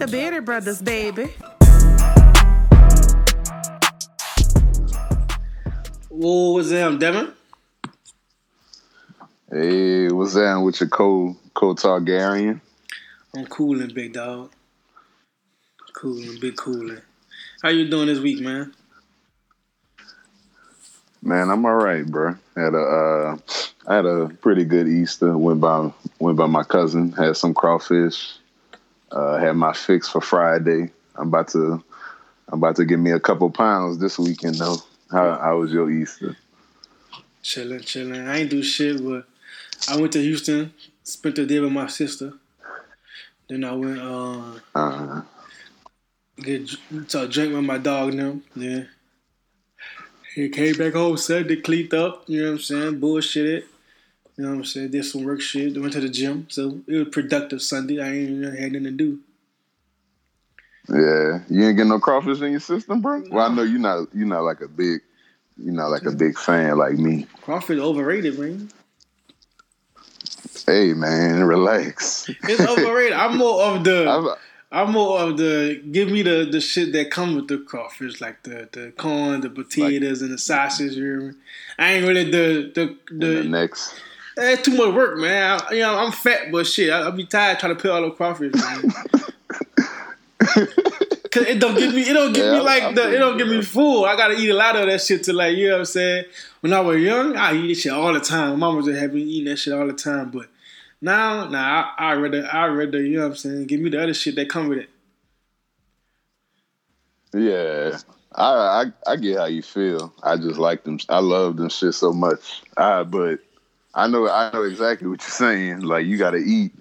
the Beardy Brothers, baby. Whoa, what's up, Devin? Hey, what's that with your co co Targaryen? I'm cooling, big dog. Cooling, big cooling. How you doing this week, man? Man, I'm all right, bro. Had a uh, I had a pretty good Easter. Went by went by my cousin. Had some crawfish. Uh, had my fix for Friday. I'm about to I'm about to give me a couple pounds this weekend though. How how was your Easter? Chilling, chilling. I ain't do shit, but I went to Houston, spent the day with my sister. Then I went uh, Uh, get to drink with my dog them. Yeah. He came back home Sunday, cleaned up, you know what I'm saying? Bullshitted. You know what I'm saying? Did some work shit. Went to the gym. So it was productive Sunday. I ain't even had nothing to do. yeah, you ain't get no crawfish in your system, bro. Well, I know you're not you're not like a big you're not like a big fan like me. Crawfish overrated, man. Hey man, relax. It's overrated. I'm more of the I've, I'm more of the give me the the shit that come with the crawfish, like the the corn, the potatoes, and the sausage. You hear me? I ain't really the the the the. next It's too much work, man. I, you know, I'm fat, but shit, I, will be tired trying to peel all the crawfish. Man. Cause it don't give me, it don't give Yeah, me like I the, it don't give me full. I gotta eat a lot of that shit to like, you know what I'm saying. When I was young, I eat this shit all the time. My mama just having me eating that shit all the time, but now, nah, I, I rather, I read rather, you know what I'm saying. Give me the other shit that come with it. Yeah, I, I I get how you feel. I just like them. I love them shit so much. Uh, but I know I know exactly what you're saying. Like you got to eat.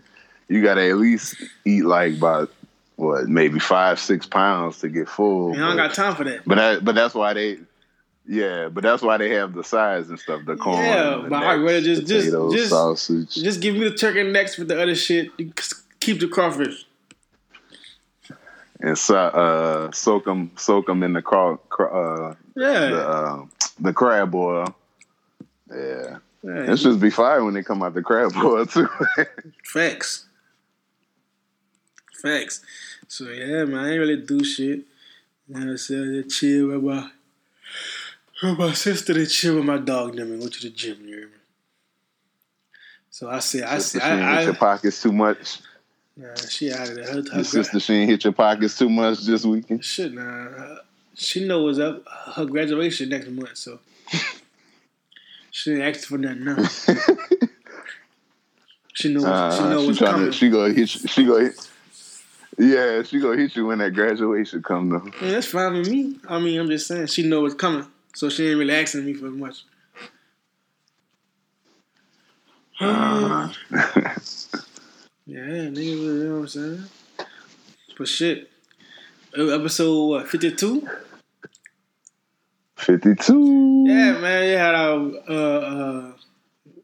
You got to at least eat like about what maybe five six pounds to get full. And I don't got time for that. but that but that's why they. Yeah, but that's why they have the sides and stuff. The corn, Yeah, the but I'd rather just- just- potatoes, just- sausage. Just give me the turkey necks with the other shit. Keep the crawfish. and so, uh, soak them, soak them in the craw, craw, uh, Yeah. the uh, the crab oil. Yeah, it should be fire when they come out the crab oil too. Facts. Facts. So yeah, man, I ain't really do shit. You know what I'm saying? Just chill with my with my sister to chill with my dog them and go to the gym, you me? So I said I said she ain't hit I, your pockets too much. nah, she out of there. Her, her Your sister, she ain't hit your pockets too much this weekend. shit nah. She know what's up. Her graduation next month, so she asked for nothing now. She know Uh, she know she what's coming. She gonna hit. You, she gonna hit. Yeah, she gonna hit you when that graduation come though. Yeah, that's fine with me. I mean, I'm just saying she know what's coming, so she ain't really asking me for much. Uh, Yeah, nigga, you know what I'm saying? But shit, episode what, 52? Fifty-two. Yeah, man, You had our uh, uh,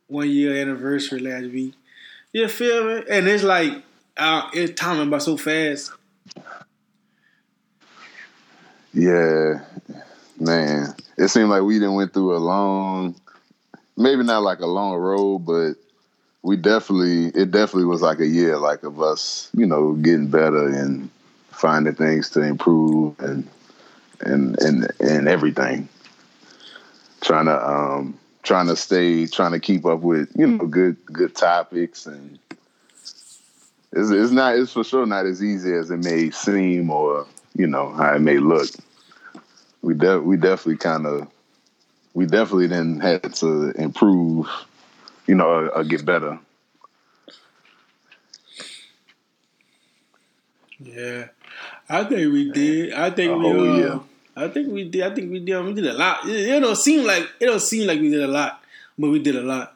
one year anniversary last week. You feel me? And it's like, uh, it's timing by so fast. Yeah, man. It seemed like we didn't went through a long, maybe not like a long road, but we definitely, it definitely was like a year, like of us, you know, getting better and finding things to improve and and and and everything. Trying to um trying to stay, trying to keep up with you know good good topics and. It's, it's not. It's for sure not as easy as it may seem, or you know how it may look we de- we definitely kind of we definitely then had to improve, you know, or, or get better. Yeah, I think we did. I think A we. uh, year. I think we did. I think we did. We did a lot. It, it don't seem like it don't seem like we did a lot, but we did a lot.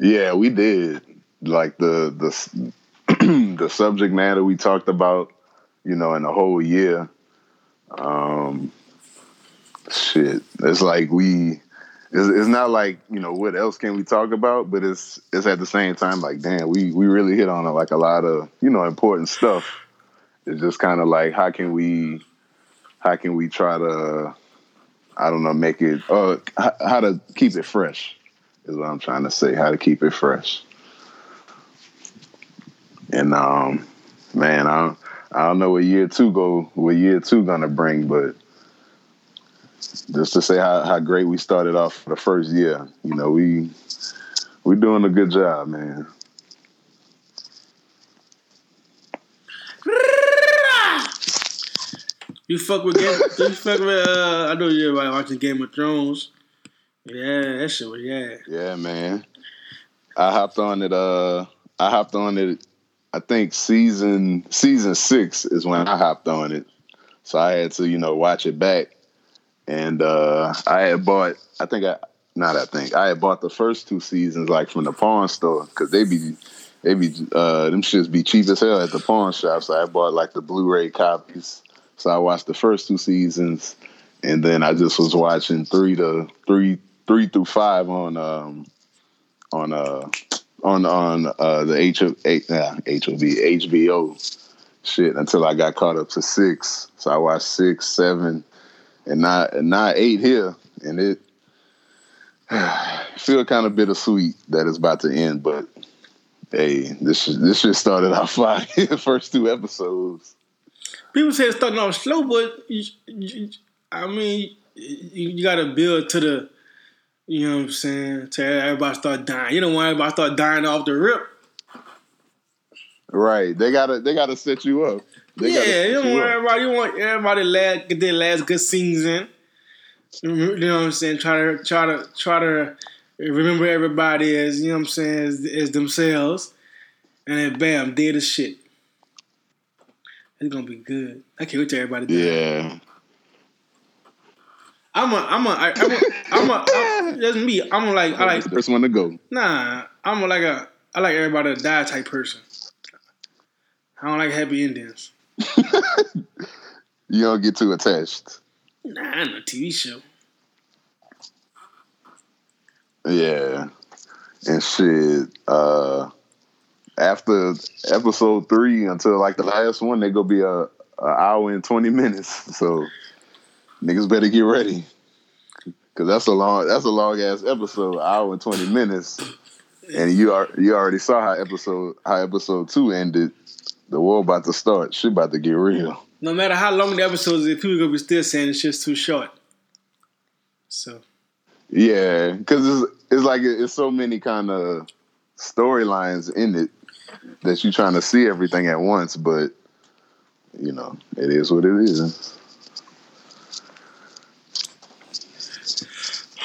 Yeah, we did. Like the the the subject matter we talked about, you know, in the whole year. Um, shit, it's like we. It's, it's not like you know what else can we talk about, but it's it's at the same time like damn, we we really hit on like a lot of you know important stuff. It's just kind of like how can we how can we try to I don't know make it uh how to keep it fresh is what I'm trying to say how to keep it fresh and um Man, I don't, I don't know what year two go, what year two gonna bring, but just to say how, how great we started off for the first year, you know, we we doing a good job, man. You fuck with Game. you fuck with. Uh, I know you're everybody watching Game of Thrones. Yeah, that shit was yeah. Yeah, man. I hopped on it. Uh, I hopped on it. I think season season six is when I hopped on it. So I had to, you know, watch it back. And uh, I had bought. I think I not. I think I had bought the first two seasons like from the pawn store because they be they be uh, them shits be cheap as hell at the pawn shop. So I bought like the Blu-ray copies. So I watched the first two seasons, and then I just was watching three to three three through five on um on uh on on uh the H of H nah, HOB HBO shit until I got caught up to six. So I watched six, seven, and not and not eight here, and it feel kind of bittersweet that it's about to end, but hey, this this shit started out fine. first two episodes. People say it's starting off slow, but you, you, I mean, you, you got to build to the, you know what I'm saying, to everybody start dying. You don't want everybody start dying off the rip. Right. They gotta they gotta set you up. They yeah, you don't want everybody. You want everybody last get their last good season. You know what I'm saying? Try to try to try to remember everybody as you know what I'm saying as, as themselves, and then bam, dead as shit. It's gonna be good. I can't wait till everybody. Dies. Yeah. I'm a, I'm a, I, I'm a, I'm a, I'm, that's me. I'm a like, I like the first one to go. Nah, I'm a, like a, I like everybody to die type person. I don't like happy endings. you don't get too attached. Nah, I'm a TV show. Yeah, and shit. Uh, after episode three until like the last one, they gonna be a, a hour and twenty minutes. So niggas better get ready, cause that's a long that's a long ass episode, hour and twenty minutes. And you are you already saw how episode how episode two ended. The war about to start. Shit about to get real. No matter how long the episodes is, people gonna be still saying it's just too short. So. Yeah, because it's it's like it's so many kind of storylines in it that you're trying to see everything at once, but you know, it is what it is.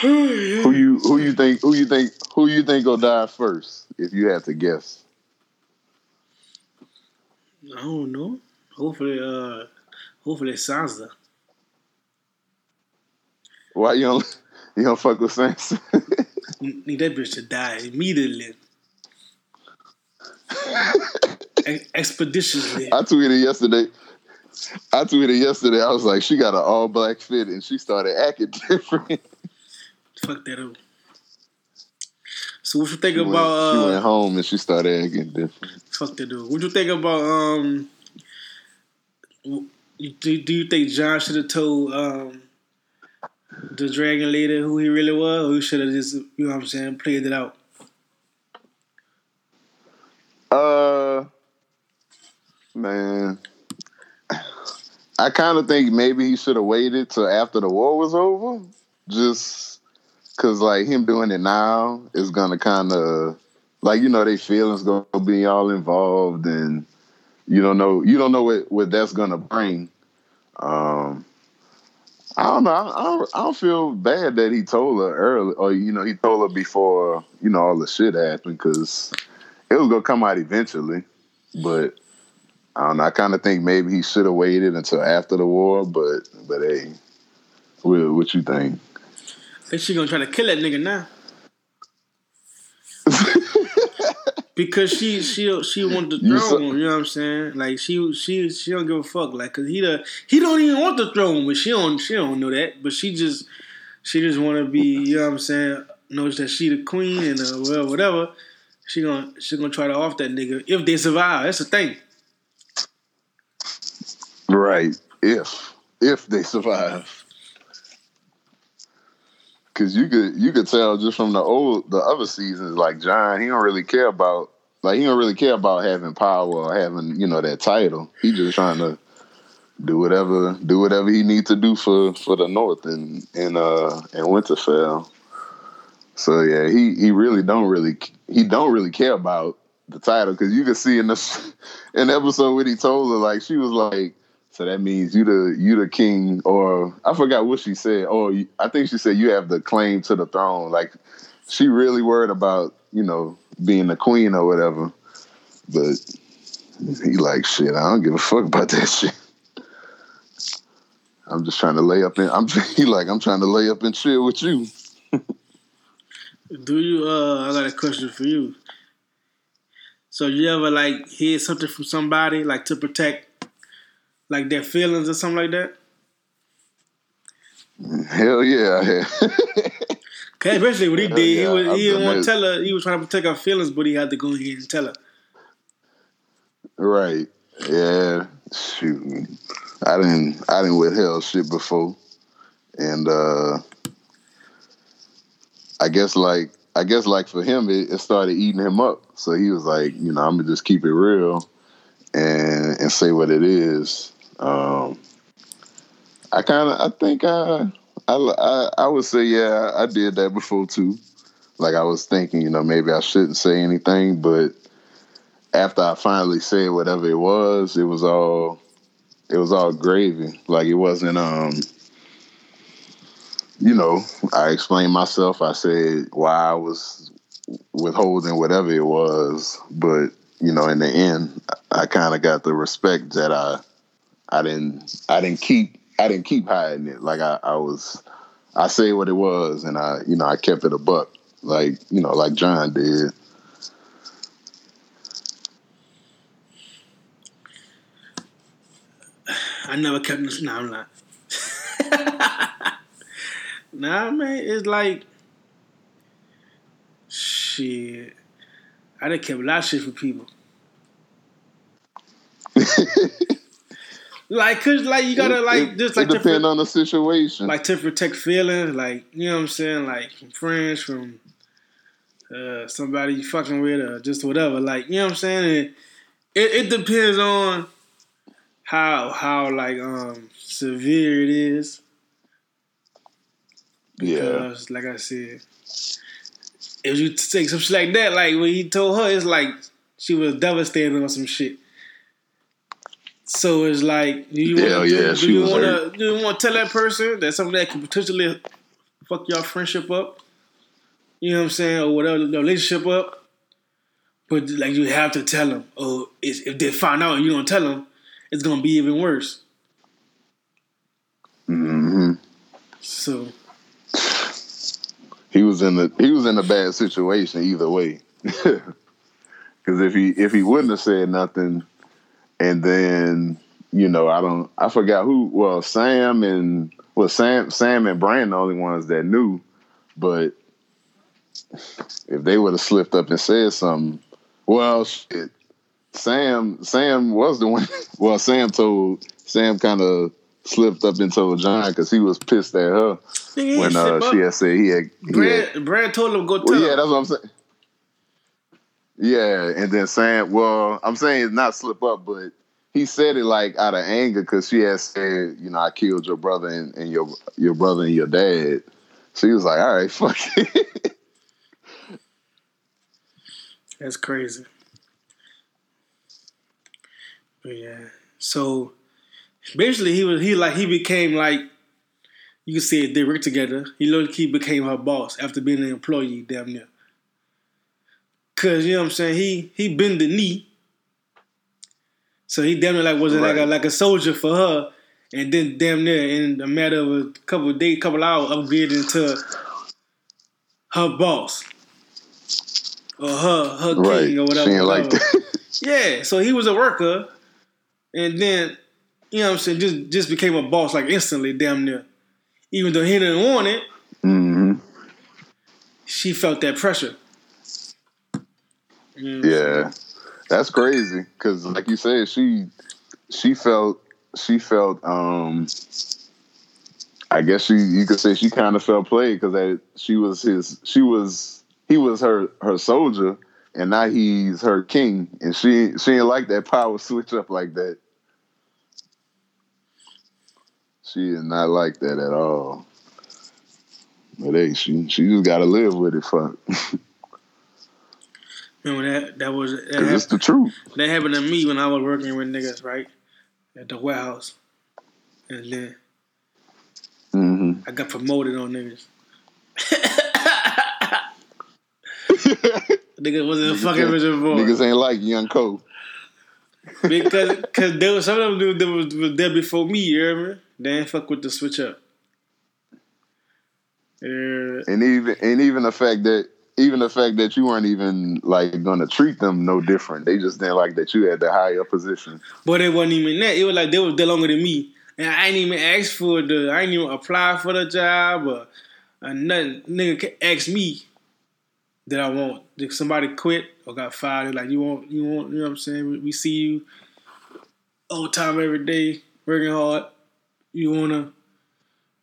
who you who you think who you think who you think will die first if you had to guess? I don't know. Hopefully, uh, hopefully Sansa. Why you don't you don't fuck with Sansa? Need that bitch to die immediately. Expeditiously. I tweeted yesterday. I tweeted yesterday. I was like, she got an all black fit, and she started acting different. Fuck that up. So what you think she about? Went, uh, she went home and she started acting different. Fuck that dude. What you think about? Um, do, do you think Jon should have told um the dragon leader who he really was, or he should have just you know what I'm saying played it out? Uh, man, I kind of think maybe he should have waited till after the war was over, just because like him doing it now is gonna kind of like you know they feelings gonna be all involved and you don't know you don't know what what that's gonna bring. Um, I don't know. I, I, don't, I don't feel bad that he told her early, or you know, he told her before you know all the shit happened because it was gonna come out eventually. But I don't know. I kind of think maybe he should have waited until after the war. But but hey, what, what you think? I think she gonna try to kill that nigga now. because she she she want the You throne, you know what I'm saying? Like she she she don't give a fuck, like cause he the he don't even want the throne, but she don't she don't know that, but she just she just want to be, you know what I'm saying? Knows that she the queen and uh, well whatever. She gonna she gonna try to off that nigga if they survive. That's the thing. Right. If if they survive. Cause you could you could tell just from the old the other seasons, like Jon, he don't really care about like he don't really care about having power or having you know that title. He just trying to do whatever do whatever he needs to do for for the North and and uh and Winterfell. So yeah, he he really don't really he don't really care about the title because you can see in the in the episode when he told her like she was like. So that means you the you the king, or I forgot what she said. Or I think she said you have the claim to the throne. Like she really worried about you know being the queen or whatever. But he like shit. I don't give a fuck about that shit. I'm just trying to lay up in. I'm he like I'm trying to lay up and chill with you. Do you? Uh, I got a question for you. So you ever like hear something from somebody like to protect like their feelings or something like that? Hell yeah, Cause especially what he did, yeah, he was he didn't want to tell her. He was trying to protect her feelings, but he had to go ahead and tell her. Right. Yeah. Shoot. I didn't. I didn't withheld shit before, and uh I guess like I guess like for him, it, it started eating him up. So he was like, you know, I'm gonna just keep it real and and say what it is. Um, I kind of, I think I, I, I, I would say, yeah, I did that before too. Like I was thinking, you know, maybe I shouldn't say anything, but after I finally said whatever it was, it was all, it was all gravy. Like it wasn't, um, you know, I explained myself. I said why I was withholding whatever it was, but you know, in the end, I kind of got the respect that I I didn't I didn't keep I didn't keep hiding it. Like I, I was I say what it was and I you know I kept it a buck like you know like Jon did. I never kept this. No, I'm not. nah, man, it's like shit. I done kept a lot of shit for people. Like, cause like you gotta like it, just like it depend on the situation. Like to protect feelings, like you know what I'm saying, like from friends, from uh, somebody you fucking with, or just whatever. Like you know what I'm saying. It, it, it depends on how how like um severe it is. Because, yeah. like I said, if you take some shit like that, like when he told her, it's like she was devastated on some shit. So it's like, do you want yeah, do, you want to do you want to tell that person that something that could potentially fuck your friendship up? You know what I'm saying, or whatever the relationship up. But like you have to tell them. Oh, if they find out and you don't tell them, it's gonna be even worse. hmm So he was in a he was in a bad situation either way. Because if he if he wouldn't have said nothing and then you know I don't I forgot who well Sam and well Sam Sam and Bran the only ones that knew, but if they would have slipped up and said something, well shit, Sam Sam was the one. Well, Sam told Sam kind of slipped up and told Jon because he was pissed at her when uh, she had said he had. He Brad, had, Brad told him go tell. Well, yeah, that's what I'm saying. Yeah, and then saying, well, I'm saying not slip up, but he said it like out of anger because she had said, you know, I killed your brother and, and your your brother and your dad. So he was like, all right, fuck it. That's crazy. But yeah. So basically he was he like he became like you can say they worked together. He literally he became her boss after being an employee damn near. Cause you know what I'm saying? He he bent the knee. So he damn near like was right. like a like a soldier for her. And then damn near in a matter of a couple of days, couple of hours, upgraded into her boss. Or her her right. king or whatever. She Like that. yeah. So he was a worker and then, you know what I'm saying, just just became a boss like instantly, damn near. Even though he didn't want it, mm-hmm. she felt that pressure. Yeah, that's crazy. Cause like you said, she she felt she felt um I guess she you could say she kind of felt played because she was his she was he was her her soldier and now he's her king, and she she didn't like that power switch up like that. She did not like that at all. But hey, she she just got to live with it. Fuck. Remember that that was that, Cause it's the truth. that happened to me when I was working with niggas, right? At the warehouse. And then hmm I got promoted on niggas. Nigga wasn't a fucking Richard boy. Niggas ain't like Young Cole. Because cause there was some of them dudes that was, was there before me, you hear me? They ain't fuck with the switch up. Yeah. and even and even the fact that even the fact that you weren't even like gonna treat them no different. They just didn't like that you had the higher position. But it wasn't even that. It was like they was there longer than me. And I ain't even asked for the I ain't even apply for the job or, or nothing. Nigga ca- ask me that I want. Did somebody quit or got fired? Like you want you want you know what I'm saying? We, we see you all time every day, working hard. You wanna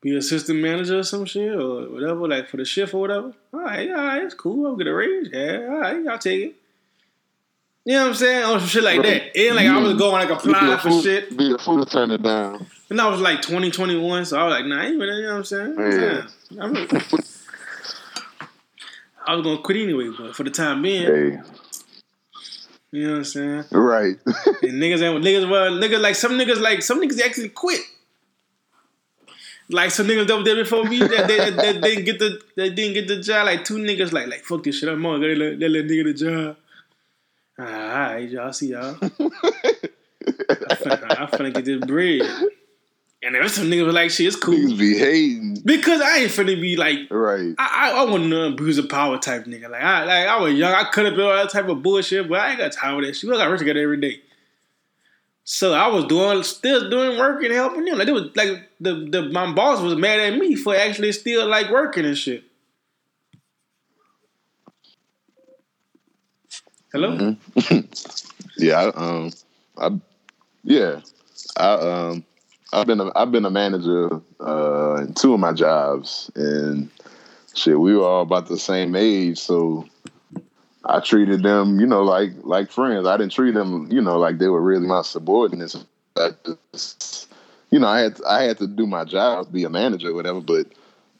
be assistant manager or some shit or whatever, like for the shift or whatever. All right, all right, it's cool. I'll get a raise. Yeah, all right, I'll take it. You know what I'm saying? Or some shit like that. It ain't like I was going like apply for shit. Be a fool to turn it down. And I was like 2021, so I was like, nah, I really, you know what I'm saying? Yeah. Yeah. I'm- I was gonna quit anyway, but for the time being, Hey, you know what I'm saying? right. And niggas ain't niggas well niggas like some niggas like some niggas actually quit. Like some niggas that were there before me that, that, that, that didn't get the that didn't get the job. Like two niggas like like fuck this shit. I'm on. They let, they let nigga the job. Ah, all right, y'all see y'all. I finna, I finna get this bread. And there was some niggas was like, shit, it's cool. Niggas be hating. Because I ain't finna be like Right. I, I, I wasn't an abuse of power type nigga. Like I like I was young, I could have been all that type of bullshit, but I ain't got time for that shit. We got work together every day. So I was doing still doing work and helping them. Like it was like the, the my boss was mad at me for actually still like working and shit. Hello? Mm-hmm. Yeah, I, um, I, yeah, I, um, I've been a, I've been a manager uh, in two of my jobs, and shit, we were all about the same age, so I treated them, you know, like like friends. I didn't treat them, you know, like they were really my subordinates. I just, you know, I had I had to do my job, be a manager, or whatever, but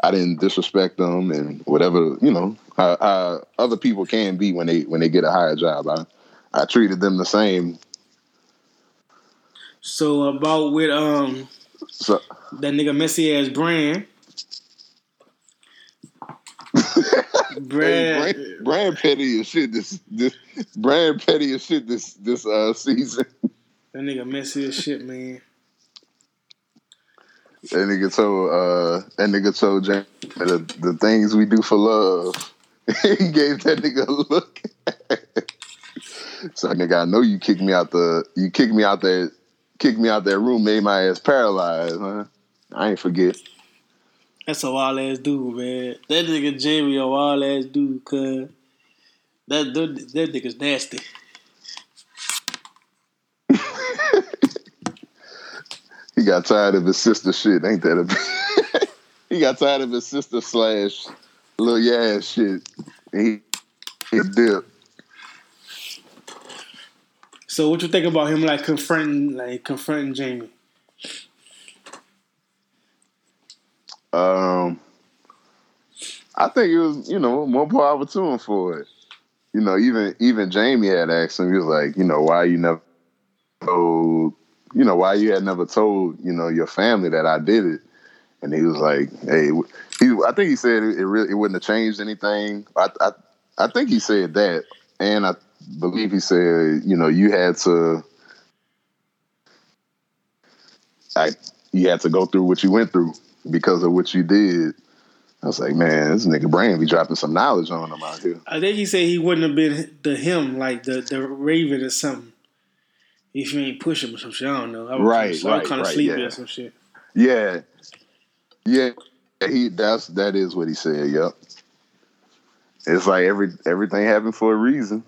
I didn't disrespect them and whatever, you know, how, how other people can be when they when they get a higher job. I I treated them the same. So about with um So that nigga messy ass brand. Hey, Brand, brand, brand petty as shit this this brand petty as shit this this uh season. that nigga messy as shit, man. That nigga told uh that nigga told James the, the things we do for love. he gave that nigga a look. so nigga, I know you kicked me out the you kicked me out that kicked me out that room, made my ass paralyzed, huh? I ain't forget. That's a wild ass dude, man. That nigga Jamie a wild ass dude, cuz. That, that, that nigga's nasty. He got tired of his sister shit, ain't that a He got tired of his sister slash little yeah shit. He he dipped. So what you think about him like confronting like confronting Jamie? Um, I think it was, you know, more power to him for it. You know, even even Jamie had asked him, he was like, you know, why you never told, you know, why you had never told, you know, your family that I did it. And he was like, hey, he, I think he said it, it really, it wouldn't have changed anything. I, I, I think he said that. And I believe he said, you know, you had to, I, you had to go through what you went through because of what you did. I was like, man, this nigga brain be dropping some knowledge on him out here. I think he said he wouldn't have been the him like the the Raven or something. If you ain't push him or some shit, I don't know. I was Right, I was right, kind of right, sleepy yeah. or some shit. Yeah, yeah, he that's that is what he said. Yep. It's like every everything happened for a reason,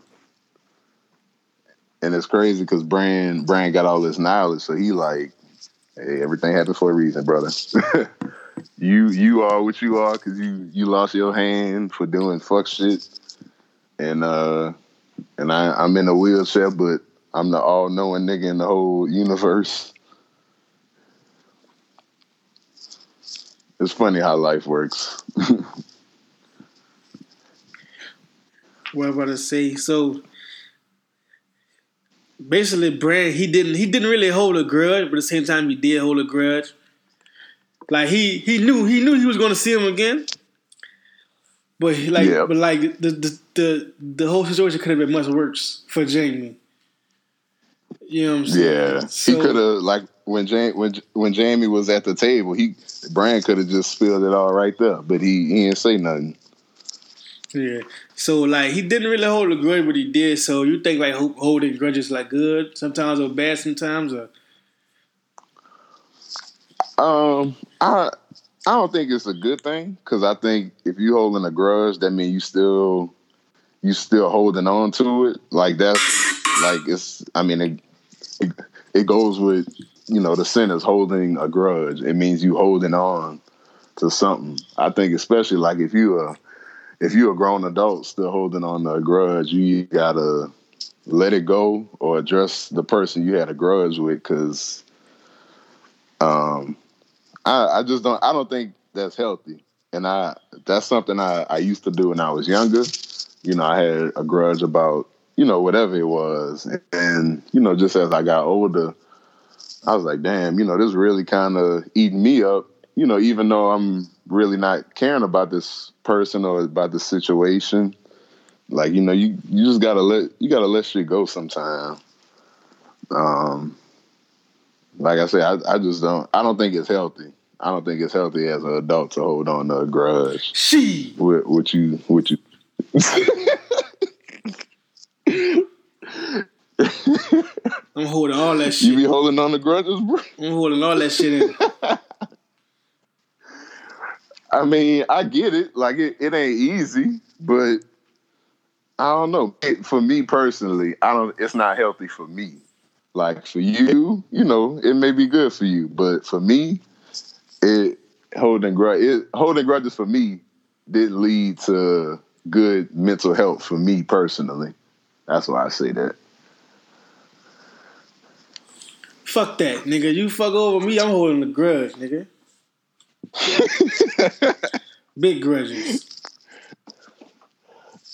and it's crazy because Brand Brand got all this knowledge, so he like, hey, everything happens for a reason, brother. you you are what you are because you you lost your hand for doing fuck shit, and uh, and I, I'm in a wheelchair, but I'm the all knowing nigga in the whole universe. It's funny how life works. what about to say? So basically, Brand he didn't he didn't really hold a grudge, but at the same time he did hold a grudge. Like he he knew he knew he was going to see him again, but he, like Yeah. but like the, the the the whole situation could have been much worse for Jamie. You know what I'm saying? Yeah, So- he could have like when Jamie when when Jamie was at the table, he Brand could have just spilled it all right there, but he he didn't say nothing. Yeah. So like he didn't really hold a grudge, but he did. So you think like holding grudges like good sometimes or bad sometimes or Um, I I don't think it's a good thing because I think if you holding a grudge, that means you still you still holding on to it. Like that's like it's. I mean, it it, it goes with you know the sin is holding a grudge. It means you holding on to something. I think especially like if you a if you're a grown adult still holding on to a grudge, you gotta let it go or address the person you had a grudge with because um I, I just don't I don't think that's healthy. And I that's something I, I used to do when I was younger. You know, I had a grudge about, you know, whatever it was. And, you know, just as I got older, I was like, damn, you know, this really kind of eating me up, you know, even though I'm really not caring about this person or about the situation. Like, you know, you, you just gotta let you gotta let shit go sometime. Um like I said, I, I just don't I don't think it's healthy. I don't think it's healthy as an adult to hold on to a grudge. she? What, what you what you I'm holding all that shit. you be holding on to grudges, bro? I'm holding all that shit in. I mean, I get it. Like it, it ain't easy, but I don't know. It- for me personally, I don't. It's not healthy for me. Like for you, you know, it may be good for you, but for me, it holding grudge. It holding grudges for me didn't lead to good mental health for me personally. That's why I say that. Fuck that, nigga. You fuck over me, I'm holding a grudge, nigga. Big grudges.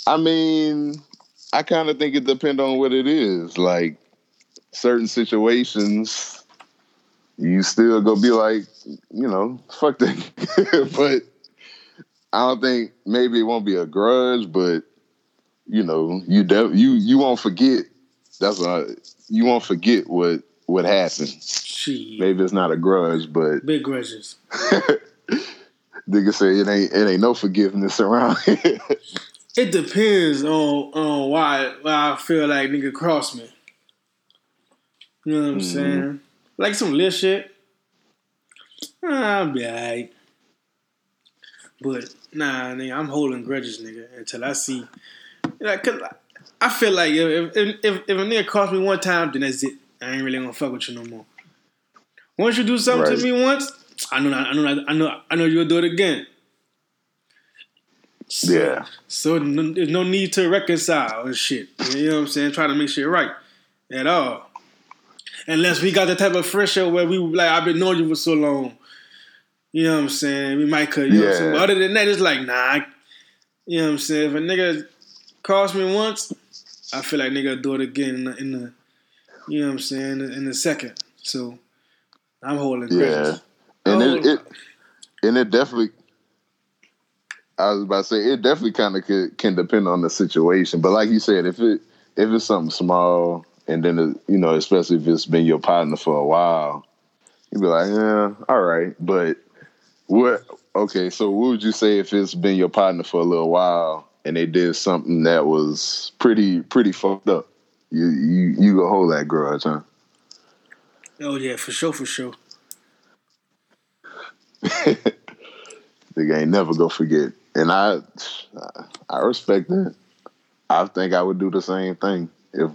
I mean, I kind of think it depends on what it is. Like certain situations, you still go be like, you know, fuck that. but I don't think maybe it won't be a grudge, but you know, you de- you you won't forget. That's a you won't forget what what happened. Shit. Maybe it's not a grudge, but Big grudges. nigga say it ain't it ain't no forgiveness around here. It depends on on why why I feel like nigga cross me. You know what I'm Mhm. saying? Like some little shit. I'll be alright. But nah, nigga, I'm holding grudges, nigga, until I see. Like, cause I feel like if if if, if a nigga cross me one time, then that's it. I ain't really gonna fuck with you no more. Once you do something Right. to me once, I know, I know, I know, I know you'll do it again. So- yeah. so no, there's no need to reconcile and shit. You know what I'm saying? Try to make shit right at all. Unless we got the type of friendship where we like I've been knowing you for so long. You know what I'm saying? We might cut. You know what I'm saying? But other than that, it's like nah. You know what I'm saying? If a nigga calls me once, I feel like nigga do it again in the, in the you know what I'm saying in the, second. So I'm holding Yeah. grudges. And Oh. it, it and it definitely I was about to say it definitely kind of can, can depend on the situation, but like you said, if it if it's something small, and then it, you know, especially if it's been your partner for a while, you'd be like, yeah, all right. But what? Okay, so what would you say if it's been your partner for a little while and they did something that was pretty pretty fucked up? You you you go hold that grudge, huh? Oh yeah, for sure, for sure. Nigga ain't never go forget. And I I respect that. I think I would do the same thing if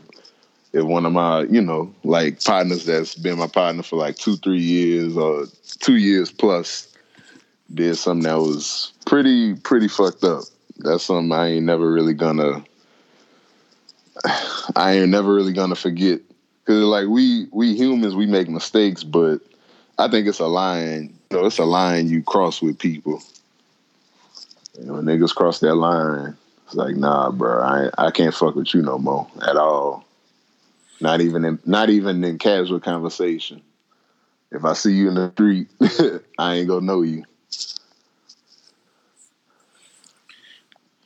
if one of my, you know, like partners that's been my partner for like two, three years or two years plus did something that was pretty, pretty fucked up. That's something I ain't never really gonna I ain't never really gonna forget because like we we humans we make mistakes, but I think it's a line. You know, it's a line you cross with people. You know, niggas cross that line. It's like, nah, bro, I I can't fuck with you no more at all. Not even in not even in casual conversation. If I see you in the street, I ain't gonna know you.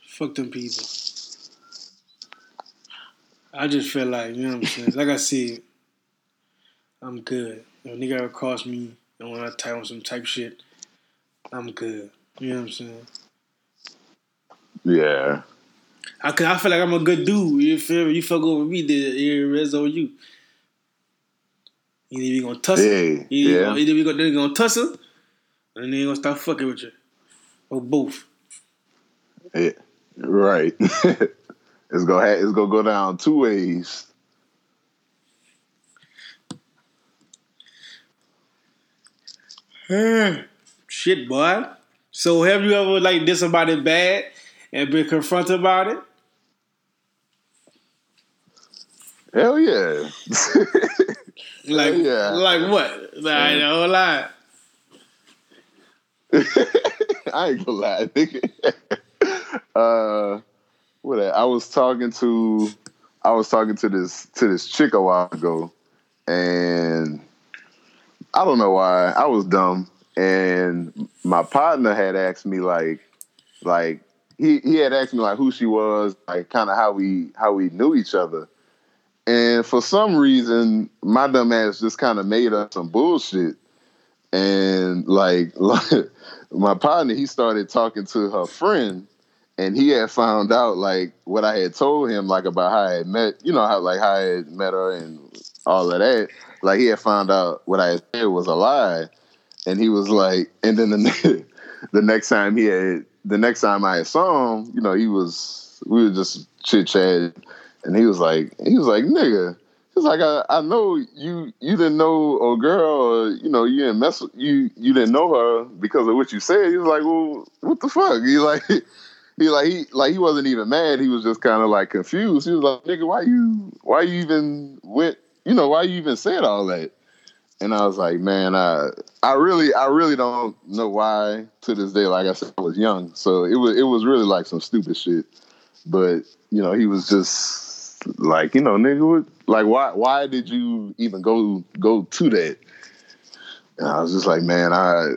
Fuck them people. I just feel like, you know what I'm saying? like I said, I'm good. If a nigga ever cross me and when I type on some type shit, I'm good. You know what I'm saying? Yeah. I, I feel like I'm a good dude. You feel me? You fuck over me, then rest on you. Either you gonna tussle, Yeah, either, yeah. either we gonna, they gonna tussle, and then they gonna start fucking with you, or both. Yeah, right. it's gonna ha- it's gonna go down two ways. Shit, boy. So have you ever like did somebody bad and been confronted about it? Hell yeah. Like, Yeah. like what? Like, no lie. I ain't gonna lie, nigga. uh, what? I was talking to, I was talking to this to this chick a while ago, and I don't know why I was dumb, and my partner had asked me like, like he he had asked me like who she was, like kind of how we how we knew each other. And for some reason, my dumb ass just kind of made up some bullshit. And like, my partner, he started talking to her friend, and he had found out like what I had told him, like about how I had met, you know, how like how I had met her and all of that. Like he had found out what I had said was a lie, and he was like, and then the the next time he had, the next time I saw him, you know, he was we were just chit chatting, and he was like, he was like, nigga. He's like, I, I know you you didn't know a girl, or, you know, you didn't mess with, you you didn't know her because of what you said. He was like, well, what the fuck? He like he like he like he wasn't even mad. He was just kind of like confused. He was like, nigga, why you why you even went? You know, why you even said all that? And I was like, man, I I really I really don't know why to this day. Like I said, I was young, so it was it was really like some stupid shit. But you know, he was just like, you know, nigga, what, like why why did you even go go to that? And I was just like, man, I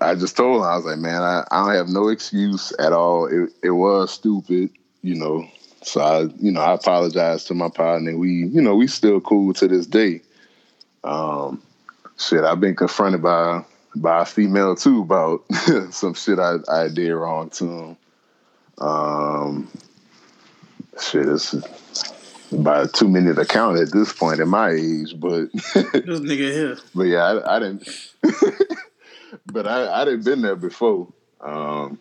I just told him I was like, man, I, I don't have no excuse at all. It it was stupid, you know. So I, you know, I apologized to my partner. We, you know, we still cool to this day. Um, shit, I've been confronted by by a female too about some shit I, I did wrong to him. Um, shit, it's by too many to count at this point in my age, but This nigga here. but yeah, I, I didn't. but I I didn't been there before, um,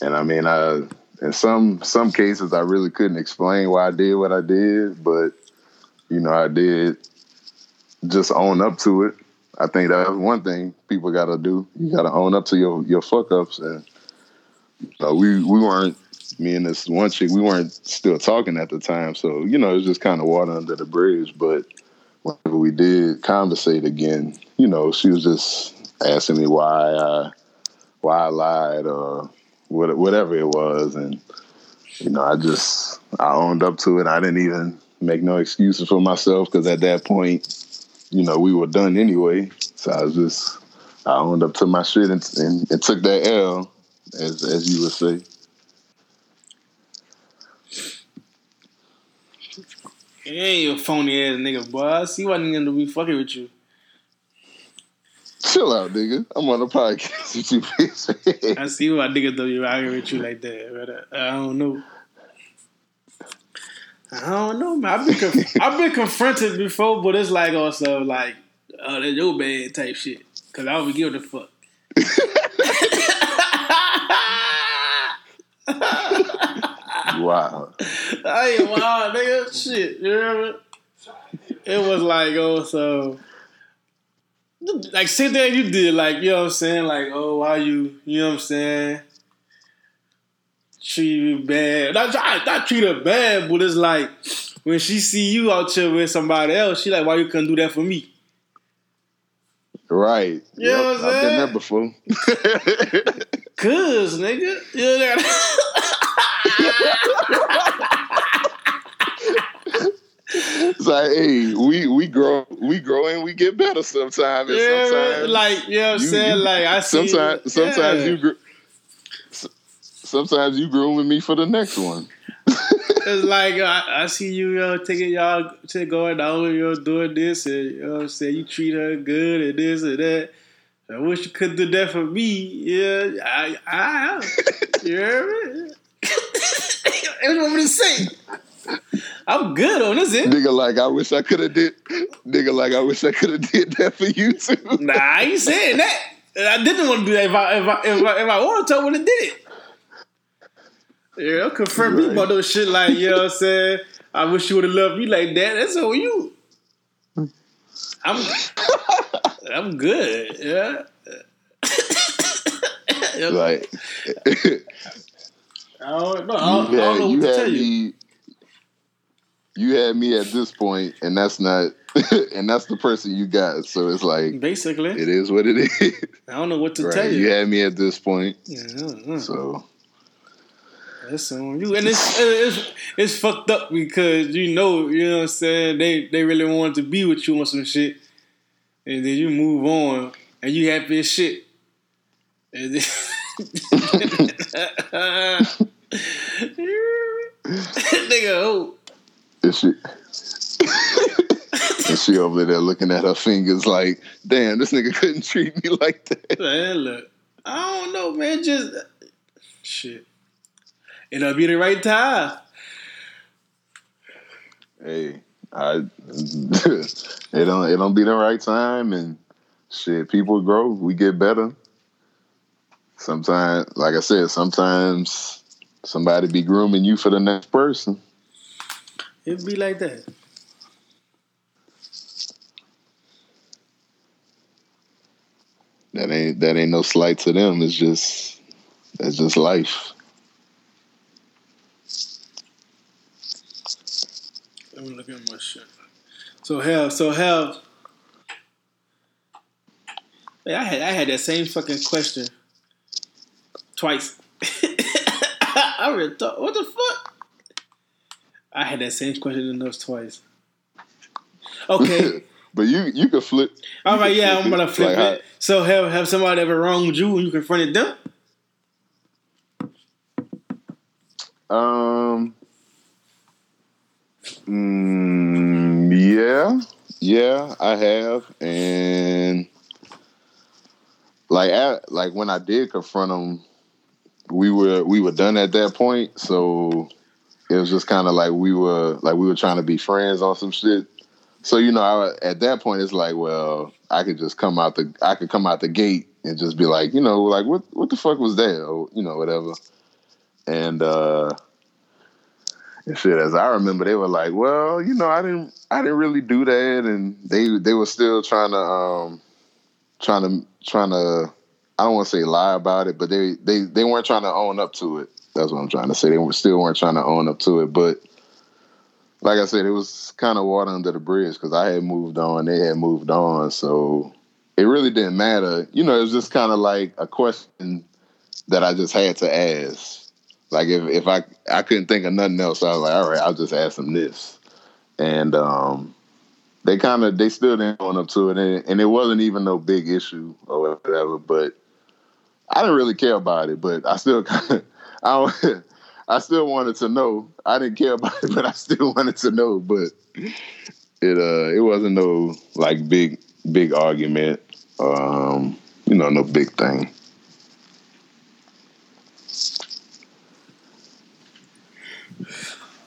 and I mean, I in some some cases I really couldn't explain why I did what I did, but you know I did just own up to it. I think that's one thing people got to do. You got to own up to your your fuck ups, and uh, we we weren't me and this one chick we weren't still talking at the time, so you know it was just kind of water under the bridge, but whenever we did conversate again, you know, she was just asking me why I why I lied or what, whatever it was, and you know, I just I owned up to it. I didn't even make no excuses for myself because at that point, you know, we were done anyway. So I was just I owned up to my shit and, and, and took that L, as as you would say. Hey, you phony ass nigga, boy. I see why nigga be fucking with you. Chill out, nigga. I'm on a podcast with you, bitch. I see why niggas don't be rocking with you like that. But uh, I don't know. I don't know, man. I've been conf- I've been confronted before, but it's like also like, oh, that's your bad type shit. Cause I don't give a fuck. wow. I ain't wild, nigga. Shit, you remember? It was like, oh, so like same thing you did, like you know what I'm saying, like oh, why you, you know what I'm saying, treat you bad. Not, not, not treat her bad, but it's like when she see you out here with somebody else, she like, why you couldn't do that for me? Right. You know what I'm I've saying? there before. Cause nigga, you know it's like, hey, we we grow we grow and we get better sometimes. Yeah, sometimes like you know what I'm you- saying? you- like I see sometimes sometimes yeah. you gr- s- sometimes you grooming me for the next one. It's like I, I see you, yo, taking y'all to going out, you know, doing this, and you know what I'm saying? You treat her good and this and that. I wish you could do that for me. Yeah, I, I, you hear me? What you want me to say? I'm good on this, end. Nigga, like I wish I could have did. Nigga, like I wish I could have did that for you too. Nah, I ain't saying that. I didn't want to do that. If I if I if I, if I wanted to, I would have did it. Yeah, don't confront me Right. about those shit like you know what I'm saying. I wish you would have loved me like that. That's on you. I'm I'm good. Yeah. Yeah, like I don't know. I don't, you I don't know what to tell you. me. You had me at this point, and that's not, and that's the person you got. So it's like Basically, it is what it is. I don't know what to right? tell You you. had me at this point, Yeah, know. so That's on you, and it's it's it's fucked up because you know you know what I'm saying they they really wanted to be with you on some shit, and then you move on and you happy as shit, and then nigga oh and she, and she over there looking at her fingers like, damn, this nigga couldn't treat me like that. man look I don't know man just shit it'll be the right time Hey, I it don't it don't be the right time, and shit, people grow, we get better. Sometimes, like I said, sometimes somebody be grooming you for the next person. It'll be like that That ain't that ain't no slight to them. It's just that's just life. Let me look at my shit. So hell, so hell. Hey, I had I had that same fucking question twice. I really thought, what the fuck? I had that same question in those twice. Okay, but you you can flip. all right, yeah, I'm gonna flip Like how- it. So have have somebody ever wronged you and you confronted them? Um. Mm, yeah, yeah, I have, and like, at, like when I did confront them, we were we were done at that point, so it was just kind of like we were like we were trying to be friends on some shit. So you know, I, at that point, it's like, well, I could just come out the I could come out the gate and just be like, you know, like what what the fuck was that, or you know, whatever. And uh and shit, as I remember, they were like, "Well, you know, I didn't, I didn't really do that," and they, they were still trying to, um, trying to, trying to, I don't want to say lie about it, but they, they, they weren't trying to own up to it. That's what I'm trying to say. They were still weren't trying to own up to it, but like I said, it was kind of water under the bridge because I had moved on, they had moved on, so it really didn't matter. You know, it was just kind of like a question that I just had to ask. Like if, if I I couldn't think of nothing else, I was like, all right, I'll just ask them this. And um, they kind of they still didn't own up to it, and, and it wasn't even no big issue or whatever. But I didn't really care about it. But I still kind of I I still wanted to know. I didn't care about it, but I still wanted to know. But it uh it wasn't no like big big argument. Um, you know, no big thing.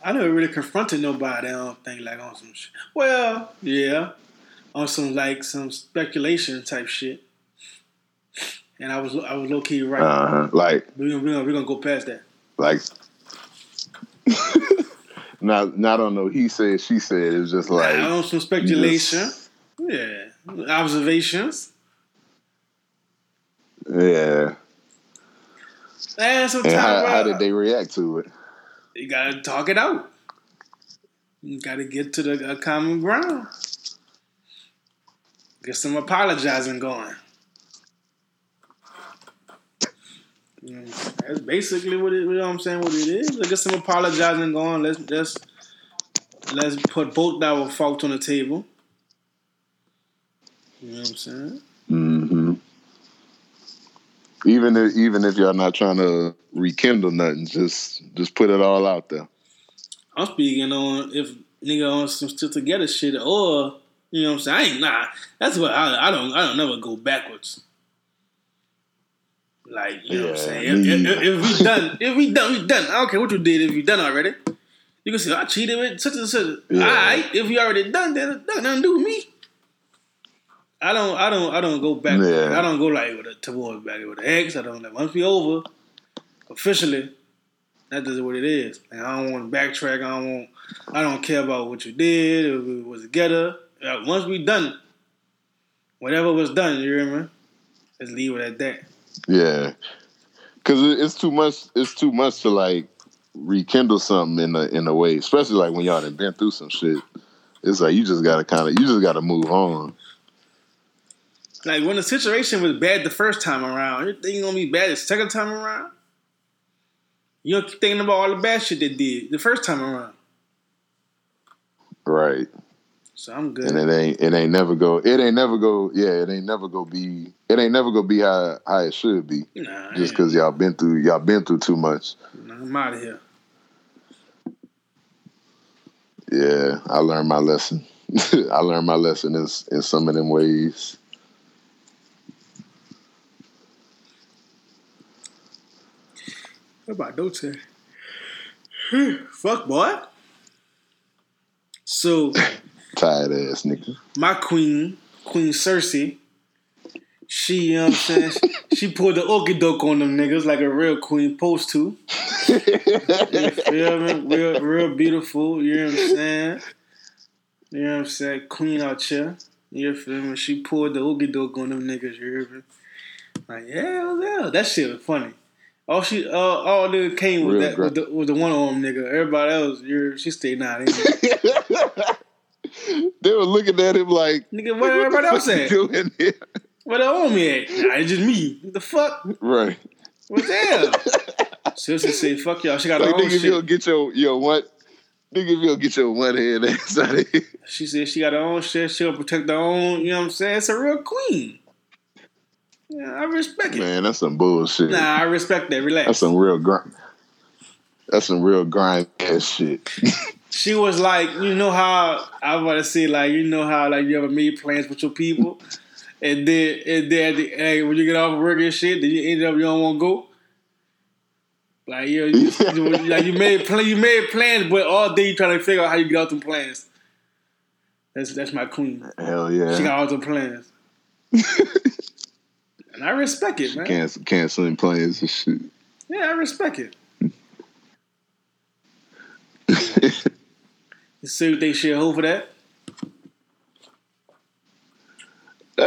I never really confronted nobody. I don't think like on some shit. Well, yeah, on some like some speculation type shit. And I was I was low key right. Uh huh. Like we're gonna, we're gonna we're gonna go past that. like not not on no he said she said it was just like Nah, on some speculation. just- Yeah, observations. yeah And sometimes how, how uh, did they react to it you gotta talk it out. You got to get to the uh, common ground. Get some apologizing going. That's basically what it. You know what I'm saying? What it is. Let's get some apologizing going. Let's just let's put both our faults on the table. You know what I'm saying? Mm-hmm. Even if even if y'all not trying to rekindle nothing, just just put it all out there. I'm speaking on if nigga on some still together shit, or you know what I'm saying. I ain't nah. That's what I, I don't. I don't never go backwards. Like you know what I'm saying. If, if, if, we done, if we done, we done. I don't care what you did. If you done already, you can say I cheated with such and such. Yeah. All right. If you already done, then nothing to do with me. I don't, I don't, I don't go back. Yeah. I don't go like with a towards back with an ex. I don't. Like, once we over, officially, that is what it is. And I don't want to backtrack. I don't want. I don't care about what you did. If it was together. Uh, once we done, whatever was done, you me? Let's leave it at that. Yeah, because it's too much. It's too much to like rekindle something in a in a way, especially like when y'all have been through some shit. It's like you just gotta kind of you just gotta move on. Like when the situation was bad the first time around, you think it's gonna be bad the second time around? You don't keep thinking about all the bad shit they did the first time around. Right. So I'm good. And it ain't it ain't never go it ain't never go yeah, it ain't never go be it ain't never gonna be how how it should be. Nah, just cause y'all been through y'all been through too much. Nah, I'm out of here. Yeah, I learned my lesson. I learned my lesson in in some of them ways. What about Dote? Fuck boy. So tired ass nigga. My queen, Queen Cersei, she, you know what I'm saying? she pulled the okie doke on them niggas like a real queen post to. you feel me? Real, real beautiful, you know what I'm saying? You know what I'm saying? Queen out here. You feel me? She pulled the okie doke on them niggas, you hear me? Like, yeah, yeah, that shit was funny. All she, uh, all the came with that with the, with the, one arm nigga. Everybody else, you're she stayed not. they were looking at him like, nigga, what, everybody else at? Doing here? What the homie at? Nah, it's just me. What the fuck? Right. What the hell? Cersei say, fuck y'all. She got like, her own nigga, shit. If you'll get your, your what? Nigga, if you'll get your one hand ass out of here. She said she got her own shit. She'll protect her own, you know what I'm saying? It's a real queen. Yeah, I respect it. Man, that's some bullshit. Nah, I respect that. Relax. That's some real grind. That's some real grind ass shit. she was like, you know how I want to say, like, you know how like you ever made plans with your people, and then and then the, hey, when you get off work and shit, then you end up you don't want to go. Like you, you, you, like you made plan, you made plans, but all day you trying to figure out how you get out the plans. That's that's my queen. Hell yeah, she got all the plans. And I respect it, man. Cancel, canceling plans and shit. Yeah, I respect it. what they should hold for that? Uh,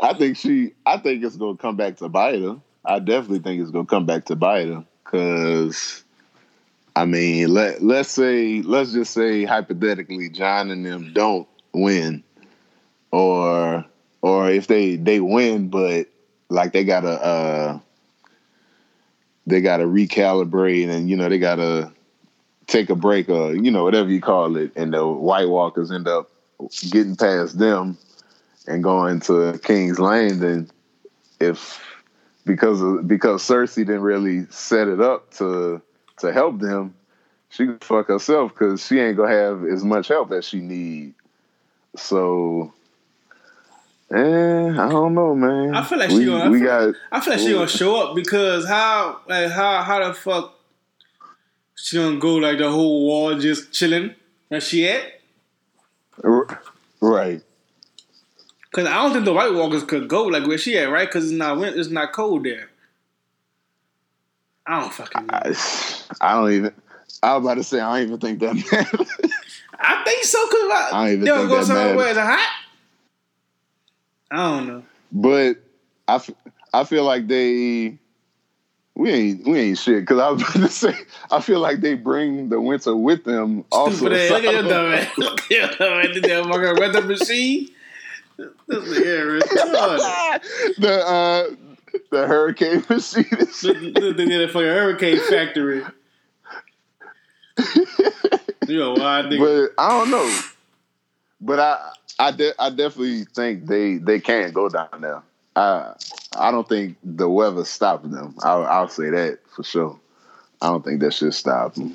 I think she. I think it's gonna come back to bite her. I definitely think it's gonna come back to bite her. Cause, I mean, let let's say, let's just say hypothetically, Jon and them don't win or or if they they win, but like they gotta uh they gotta recalibrate and you know they gotta take a break or you know whatever you call it, and the White Walkers end up getting past them and going to King's Landing. If because of, because Cersei didn't really set it up to to help them, she can fuck herself because she ain't gonna have as much help as she need. So Eh, I don't know, man. I feel like we, she gonna. I feel, got. I feel like she gonna show up because how like how how the fuck she gonna go like the whole wall just chilling where she at? Right. Cause I don't think the White Walkers could go like where she at, right? Cause it's not it's not cold there. I don't fucking know. I, I don't even. I was about to say I don't even think that matters. I think so because I, I don't even don't go somewhere where it's hot. I don't know. But I, f- I feel like they we ain't we ain't shit. Because I was about to say, I feel like they bring the winter with them. Also, Stupid ass. so- Look at your dumb ass. Look at your dumb ass. Did that fucking weather machine? This nigga the uh, the hurricane machine. Look look at that fucking hurricane factory. You a wild nigga. but I don't know. But I I de- I definitely think they they can go down there. I I don't think the weather stopped them. I'll, I'll say that for sure. I don't think that should stop them.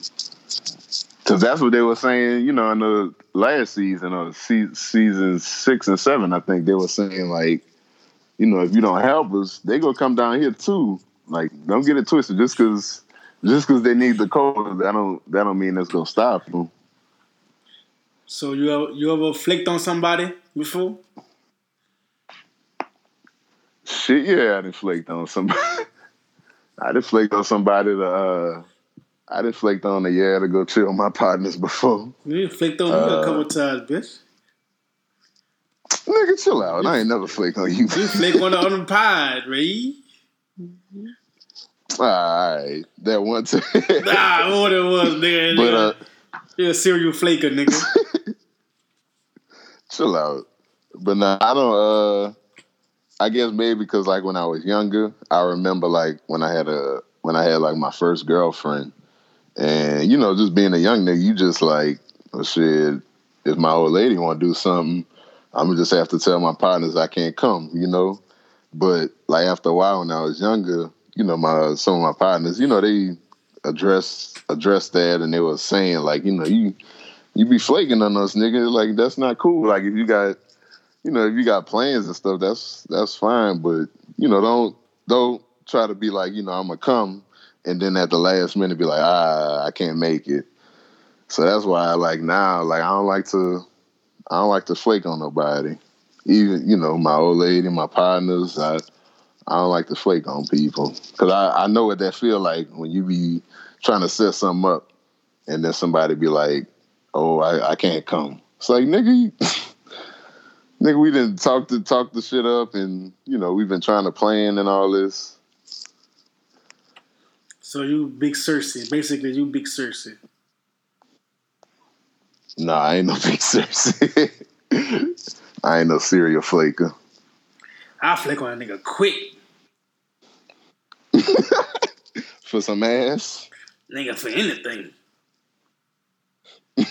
Cause that's what they were saying, you know, in the last season or se- season six and seven. I think they were saying like, you know, if you don't help us, they gonna come down here too. Like, don't get it twisted. Just cause just cause they need the cold, that don't that don't mean it's gonna stop them. So you ever, you ever flicked on somebody before? Shit, yeah, I flaked on somebody. I flaked on somebody to uh I flaked on a yeah to go chill my partners before. You flicked on me a Uh, couple times, bitch. Nigga, chill out. I ain't never flaked on you. You flick on the on the pod, Ray. Alright. That one time. Nah, what it was, nigga. but uh You're a serial flaker, nigga. chill out. But nah, I don't uh I guess maybe because like when I was younger, I remember like when I had a when I had like my first girlfriend, and you know just being a young nigga, you just like oh, shit. If my old lady want to do something, I'm gonna just have to tell my partners I can't come, you know. But like after a while, when I was younger, you know, my some of my partners, you know, they addressed addressed that, and they were saying like, you know, you you be flaking on us, nigga. Like that's not cool. Like if you got you know, if you got plans and stuff, that's that's fine. But you know, don't don't try to be like, you know, I'm gonna come, and then at the last minute be like, ah, I can't make it. So that's why I like now, like I don't like to, I don't like to flake on nobody. Even you know, my old lady, my partners, I I don't like to flake on people because I I know what that feel like when you be trying to set something up, and then somebody be like, oh, I I can't come. It's like nigga. You, Nigga, we didn't talk the talk the shit up, and you know we've been trying to plan and all this. So you big Cersei. Basically, you big Cersei. Nah, I ain't no big Cersei. I ain't no serial flaker. I flick on a nigga quick. For some ass, Nigga for anything.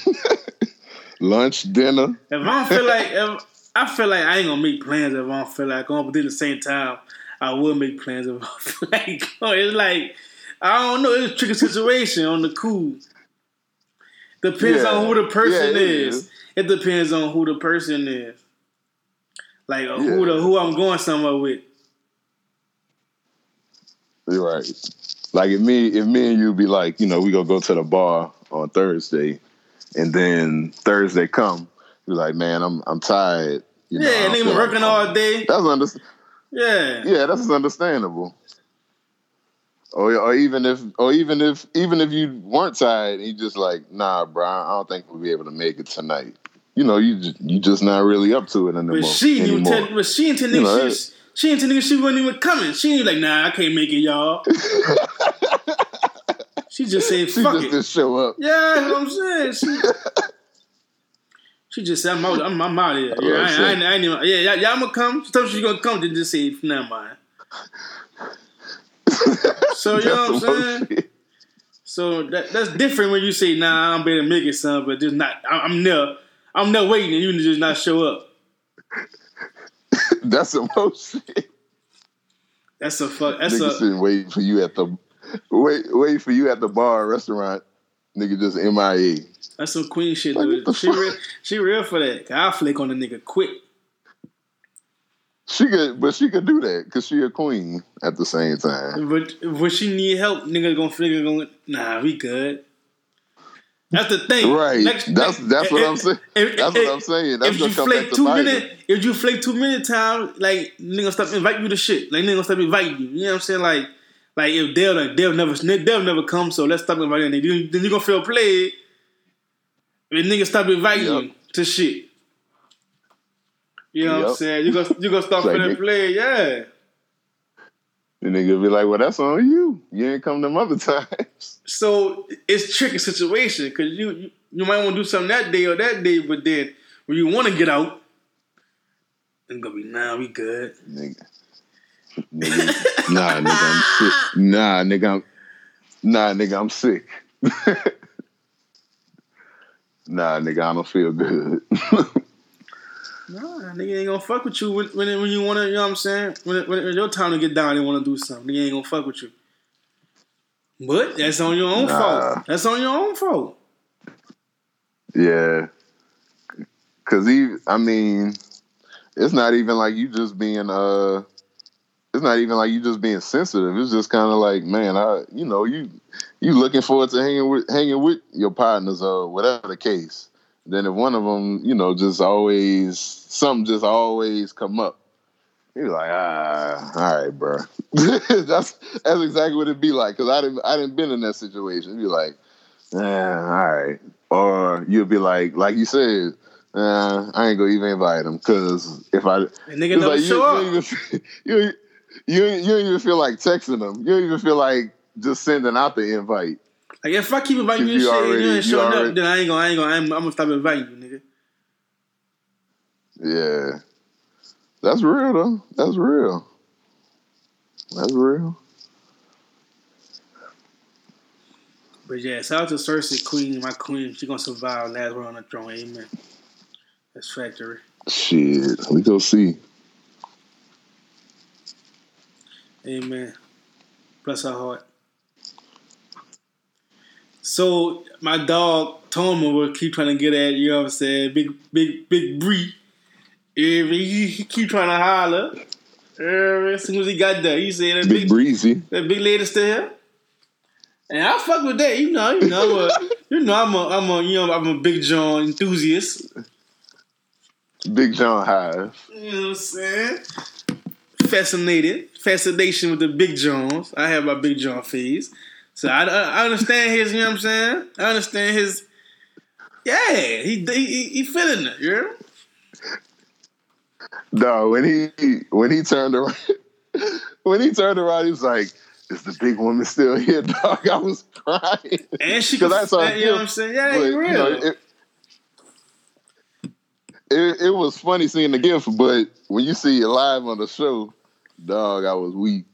lunch, dinner. If I don't feel like if I feel like I ain't gonna make plans if I don't feel like going, but at the same time, I will make plans if I feel like going. It's like I don't know, it's a tricky situation on the cool. Depends Yeah. on who the person Yeah, it is. is. It depends on who the person is. Like uh, who the who I'm going somewhere with. You're right. Like if me, if me and you be like, you know, we gonna go to the bar on Thursday, and then Thursday come, you're like, man, I'm I'm tired. You know, yeah, nigga feel been like working coming." all day. That's under, Yeah. yeah, that's understandable. Or, or even if, or even if, even if you weren't tired, you just like, nah, bro, I don't think we'll be able to make it tonight. You know, you just, you just not really up to it anymore. But she anymore. but she into You know, she, she into niggas, she wasn't even coming. She ain't like, nah, I can't make it, y'all. she just said, she fuck just it. didn't show up. Yeah, that's what I'm saying. She, she just said, I'm out, I'm, I'm out of here. Oh, yeah, I, I, ain't- I ain't even, yeah, y'all, y'all gonna come? Me she gonna come, then just say, never mind. So, you know what I'm That's the worst saying? So that, that's different when you say, nah, I'm better make it, son, but just not, I, I'm there. I'm there waiting and you just not show up. That's the most shit. That's a fuck, that's Nigga a, waiting for you at the wait wait for you at the bar or restaurant. Nigga just MIA. That's some queen shit, Like, dude. what She fuck? real, she real for that. I flick on the nigga quick. She could, but she could do that because she a queen at the same time. But when she need help, nigga gonna figure going, nah, we good. That's the thing. Right. That's- that's what I'm saying. if- That's if- what I'm saying. That's if you gonna come back flake two her. if you flake two minutes time, like nigga stop inviting you to shit. Like nigga stop inviting you. You know what I'm saying? Like, like if they'll like they'll never they'll never come, so let's stop inviting them. Then then you gonna feel played. If nigga stop inviting Yep. you to shit. You know what I'm saying? You gonna you gonna start Like feeling played, yeah. The nigga be like, "Well, that's on you. You ain't come them other times." So it's tricky situation because you, you you might want to do something that day or that day, but then when you want to get out, it's gonna be nah, we good. Nigga. Nigga. Nah, nigga, I'm sick. Nah, nigga, I'm nah, nigga, I'm sick. nah, nigga, I don't feel good. Nah, nigga ain't gonna fuck with you when when, when you wanna, you know what I'm saying? When, when it's your time to get down and wanna do something, nigga ain't gonna fuck with you. But that's on your own Nah. fault. That's on your own fault. yeah. Cause he I mean, it's not even like you just being uh it's not even like you just being sensitive. It's just kind of like, man, I, you know, you you looking forward to hanging with hanging with your partners or whatever the case. Then if one of them, you know, just always something just always come up, you're like, ah, all right, bro. that's that's exactly what it'd be like. Cause I didn't I didn't been in that situation. You'd be like, eh, all right, or you'll be like, like you said. Uh, I ain't gonna even invite him because if I nigga never like show you, up. don't you, you, you don't even feel like texting them. You don't even feel like just sending out the invite. Like if I keep inviting you and You shit and already- you ain't showing already- up, then I ain't gonna, I ain't gonna, I'm, I'm gonna stop inviting you, nigga. Yeah. That's real though. That's real. That's real. But yeah, shout out to Cersei Queen, my queen. She gonna survive last one on the throne. Amen. That's factory. Shit. We go see. Amen. Bless her heart. So my dog Toma will keep trying to get at you know what I'm saying, big big big Bree. He, he keep trying to holler. As soon as he got there, he said that Big big, breezy. that big lady still here. And I fuck with that, you know, you know, I'm you know, I'm a, I'm a, you know, I'm a Big John enthusiast. Big John Hive. You know what I'm saying? Fascinated, fascination with the Big Johns. I have my Big John phase, so I, I, understand his. You know what I'm saying? I understand his. Yeah, he he, he feeling it. You know? No, when he when he turned around when he turned around, he was like, Is the big woman still here, dog? I was crying. And she 'Cause can, I saw you know what I'm saying? Yeah, But, you real. know, it, it, it was funny seeing the gift, but when you see it live on the show, dog, I was weak.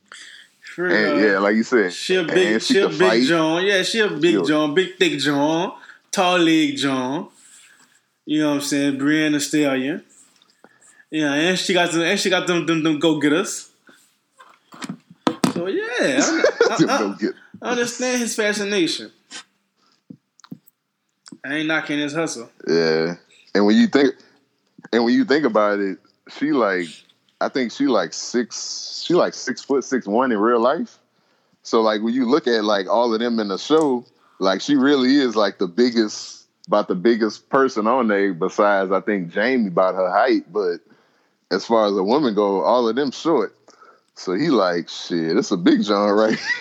And yeah, like you said, She a big, she she a big fight. John. Yeah, she a big Yo. John, big thick John, tall leg John. You know what I'm saying? Brianna Stallion. Yeah, and she got them, and she got them, them, them go getters. So yeah, I, I- I- I understand his fascination. I ain't knocking his hustle. Yeah, and when you think, and when you think about it, she like, I think she like six, she like six foot six one in real life. So like when you look at like all of them in the show, like she really is like the biggest, about the biggest person on there. Besides, I think Jaime about her height, but as far as a woman go, all of them short. So he like shit. It's a big John right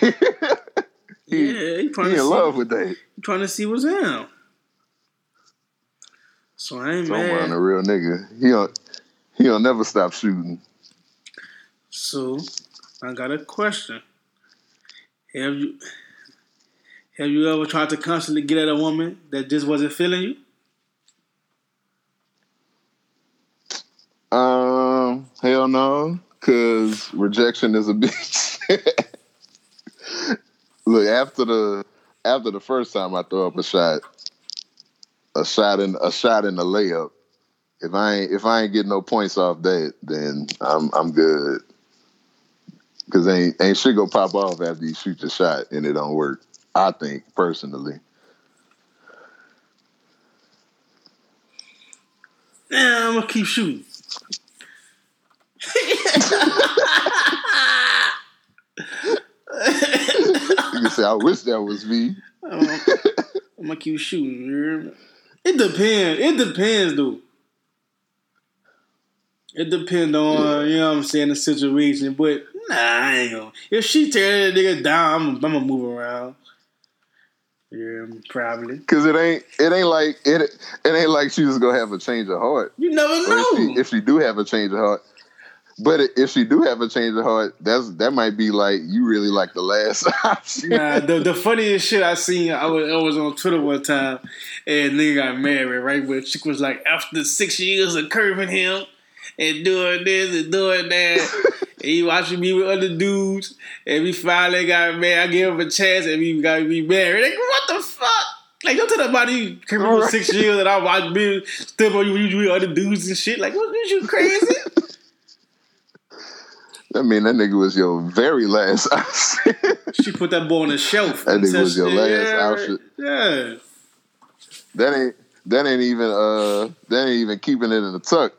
he, Yeah, he trying he to in see, love with that. trying to see what's in. So I ain't about mad. a real nigga. He don't, he don't never stop shooting. So I got a question. Have you have you ever tried to constantly get at a woman that just wasn't feeling you? Um, hell no, because rejection is a bitch. Look, after the after the first time I throw up a shot, a shot in a shot in the layup. If I ain't if I ain't getting no points off that, then I'm I'm good. Cause ain't ain't shit go pop off after you shoot the shot and it don't work. I think personally. Nah, I'm gonna keep shooting. You can say I wish that was me. I'm, I'm gonna keep shooting. you hear me? It depends. It depends, though. It depends on you know what I'm saying the situation, but nah, I ain't gonna. If she tear that nigga down, I'm, I'm gonna move around. Yeah, probably. Cause it ain't it ain't like it it ain't like she was gonna have a change of heart. You never know. if she, if she do have a change of heart, But if she do have a change of heart, that's that might be like you really like the last option. Nah, the, the funniest shit I seen, I was, I was on Twitter one time, and nigga got married, right? But she was like, after six years of curving him and doing this and doing that, and he watching me with other dudes, and we finally got married. I gave him a chance, and we got to be married. Like, what the fuck? Like, don't tell nobody curving for six years and I watch me step on you with other dudes and shit. Like, what, what you crazy? I mean, that nigga was your very last she put that boy on the shelf. That nigga was your last yeah. Yeah. That ain't that ain't even uh that ain't even keeping it in the tuck.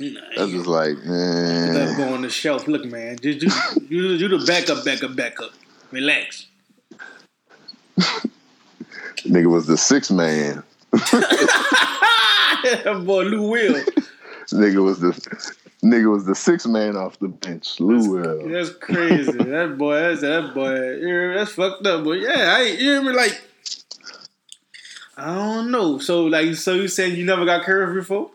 Nah, That's just like man. boy on the shelf. Look, man, just you, you, you the backup, backup, backup. Relax. Nigga was the sixth man. that boy Lou Will. Nigga was the nigga was the sixth man off the bench. Lou Will. That's crazy. that boy, that's that boy. You hear me? That's fucked up. But yeah, I you hear me like. I don't know. So like, so you saying you never got curved before?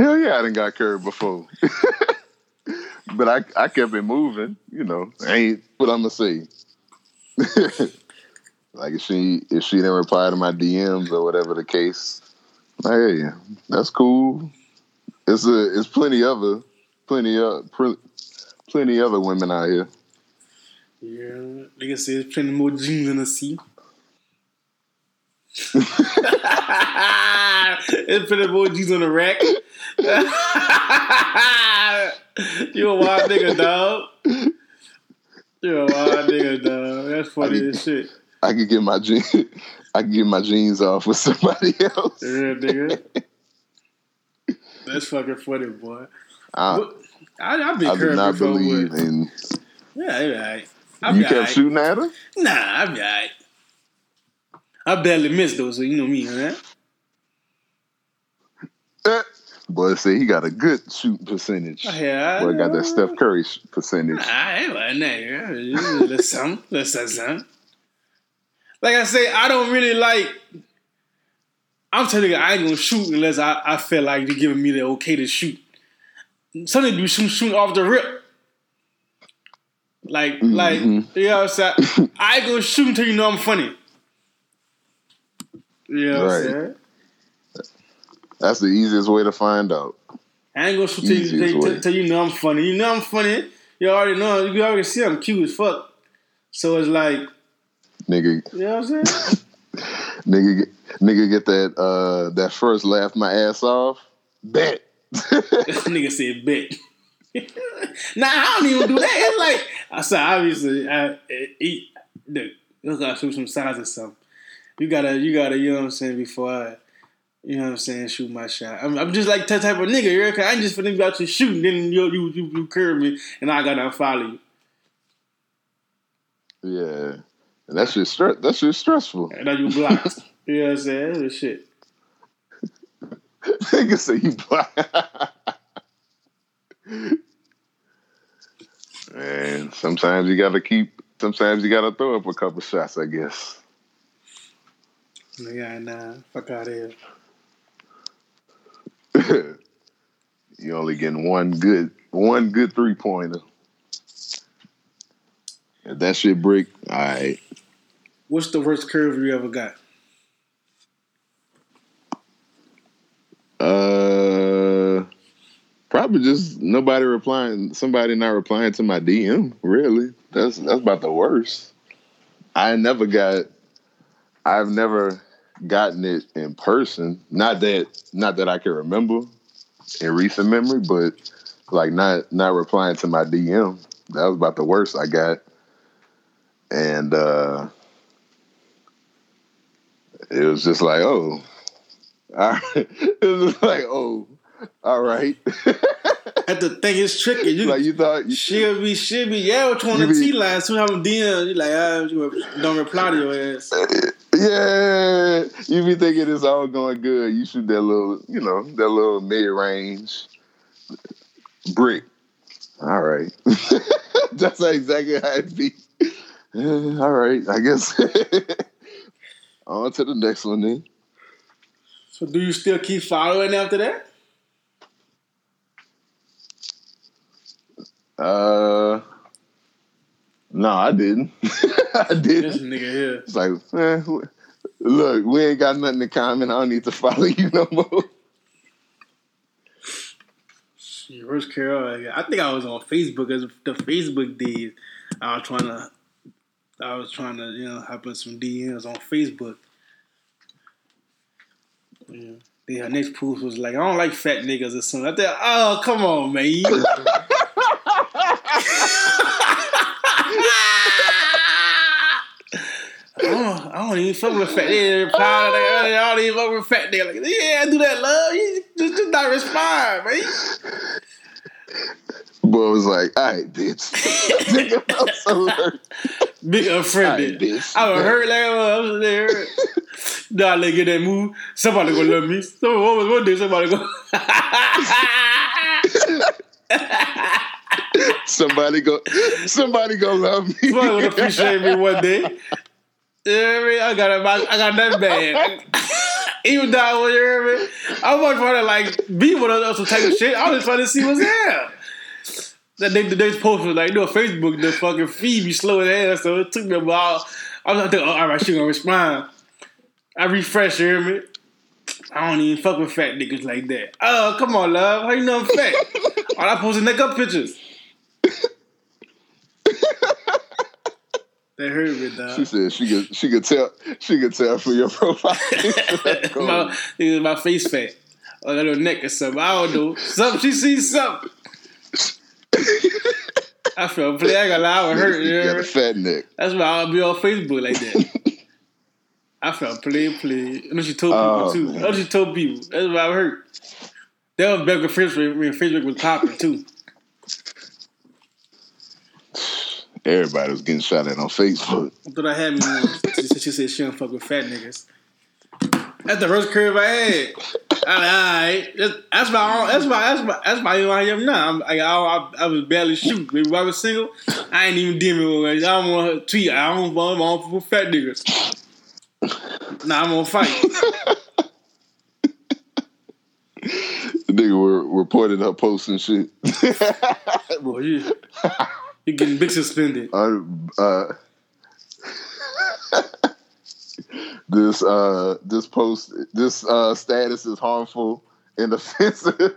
Hell yeah, I didn't got curved before. but I I kept it moving, you know. Ain't what I'm gonna say. like if she if she didn't reply to my DMs or whatever the case, like, hey, that's cool. It's a it's plenty other plenty of pr- plenty other women out here. Yeah, like I said, plenty more jeans in the sea. More jeans on the rack. you a wild nigga, dog. You a wild nigga, dog. That's funny as shit. I could get my jeans I could get my jeans off with somebody else. Yeah, nigga. That's fucking funny, boy. I, I, I've been I do not before, believe but in yeah, I be alright. I you kept alright. shooting at her? Nah, I'm alright. I barely missed though, so you know me, man. Eh. Boy, say he got a good shooting percentage. Yeah, Boy, got that Steph Curry percentage. I ain't like that. Yeah. Let's some, say something. Like I say, I don't really like. I'm telling you, I ain't gonna shoot unless I, I feel like you're giving me the okay to shoot. Some of you shoot shooting off the rip. Like, like, Mhm. you know what I'm saying? I ain't gonna shoot until you know I'm funny. You know Right. That's the easiest way to find out. I ain't gonna shoot till you, Easiest till, till, till you know I'm funny. You know I'm funny. You already know. You already see I'm cute as fuck. So it's like, Nigga, you know what I'm saying? nigga, get, nigga, get that uh that first laugh my ass off. Bet. nigga said bet. nah, I don't even do that. It's like I said, obviously, I, it, it, look, gotta shoot some signs or something. You gotta, you gotta, you know what I'm saying, before I, you know what I'm saying, shoot my shot. I'm, I'm just like that type of nigga, you know, 'cause I ain't just finna be out to shoot, then you, you, you, you curve me, and I gotta follow you. yeah, and that's just stress. That shit stressful. And now you blocked. you know what I'm saying? That's shit. nigga say you blind. Man, sometimes you gotta keep. Sometimes you gotta throw up a couple shots. I guess. Yeah, nah, fuck out of here. you only getting one good one good three pointer. If that shit break, all right. What's the worst curve you ever got? Uh, probably just nobody replying. Somebody not replying to my DM. Really, that's that's about the worst. I never got. I've never gotten it in person. Not that not that I can remember in recent memory, but like not not replying to my DM. That was about the worst I got. And uh it was just like, oh, all right. it was like, oh, all right. At the thing is tricky. You, like you thought, she'll be, she'll be, yeah, You the be- T line? Soon have a DM. You like, ah, don't reply to your ass yeah, you be thinking it's all going good. You shoot that little, you know, that little mid range brick. All right, that's exactly how it be. all right, I guess. on to the next one then. So, do you still keep following after that? Uh, no, I didn't. I didn't. nigga here. It's like, eh, look, we ain't got nothing to comment. I don't need to follow you no more. Shit, Where's Carol? I think I was on Facebook as the Facebook days. I was trying to, I was trying to, you know, hop in some DMs on Facebook. Yeah. Then her next post was like, I don't like fat niggas or something. I thought, oh, come on, man. I don't, I don't even fuck with fat niggas. Oh. I don't even fuck with fat niggas. Like, yeah, do that, love. You just, just not respond, man. Boy was like, all right, bitch. Nigga, I'm so hurt. Big unfriended. Aight, bitch. I was hurt like I was there. nah, nigga, get that move. Somebody gonna love me. Somebody, one, one day somebody go. Somebody go, somebody go love me. somebody gonna appreciate me one day. You know I mean? I got a, I got that bad. Even though was, you know what I mean? I wasn't trying to like be one of those some type of shit. I was just trying to see what's there. That day, the next post was like, you know, Facebook, the fucking feed be slow as hell, so it took me a while. I was like, oh, all right, she gonna respond. I refresh, you hear me? I don't even fuck with fat niggas like that. Oh, come on, love. How you know I'm fat? All I post is makeup pictures. They heard me, dog. She said she could she could tell she could tell from your profile. My, my face fat. Or a little neck or something. I don't know. Something. She sees something. I felt play. I got. I was hurt. You You got a fat neck. That's why I'll be on Facebook like that. I felt play, play. I know she told people Oh, too. I man. know she told people. That's why I hurt. That was back when Facebook, when Facebook was popping too. Everybody was getting shot at on Facebook. I thought I had me one. She said she, don't fuck with fat niggas. That's the first curve I had. I, alright. That's, that's my that's my that's my that's my who I am now. I'm, I, I, I was barely shooting. Maybe I was single. I ain't even dealing with it. I don't want to tweet. I don't want I don't fuck with fat niggas. Nah, I'm gonna fight. The nigga were reported her posts and shit. Boy, you you getting big suspended. uh, uh, this uh this post this uh status is harmful and offensive.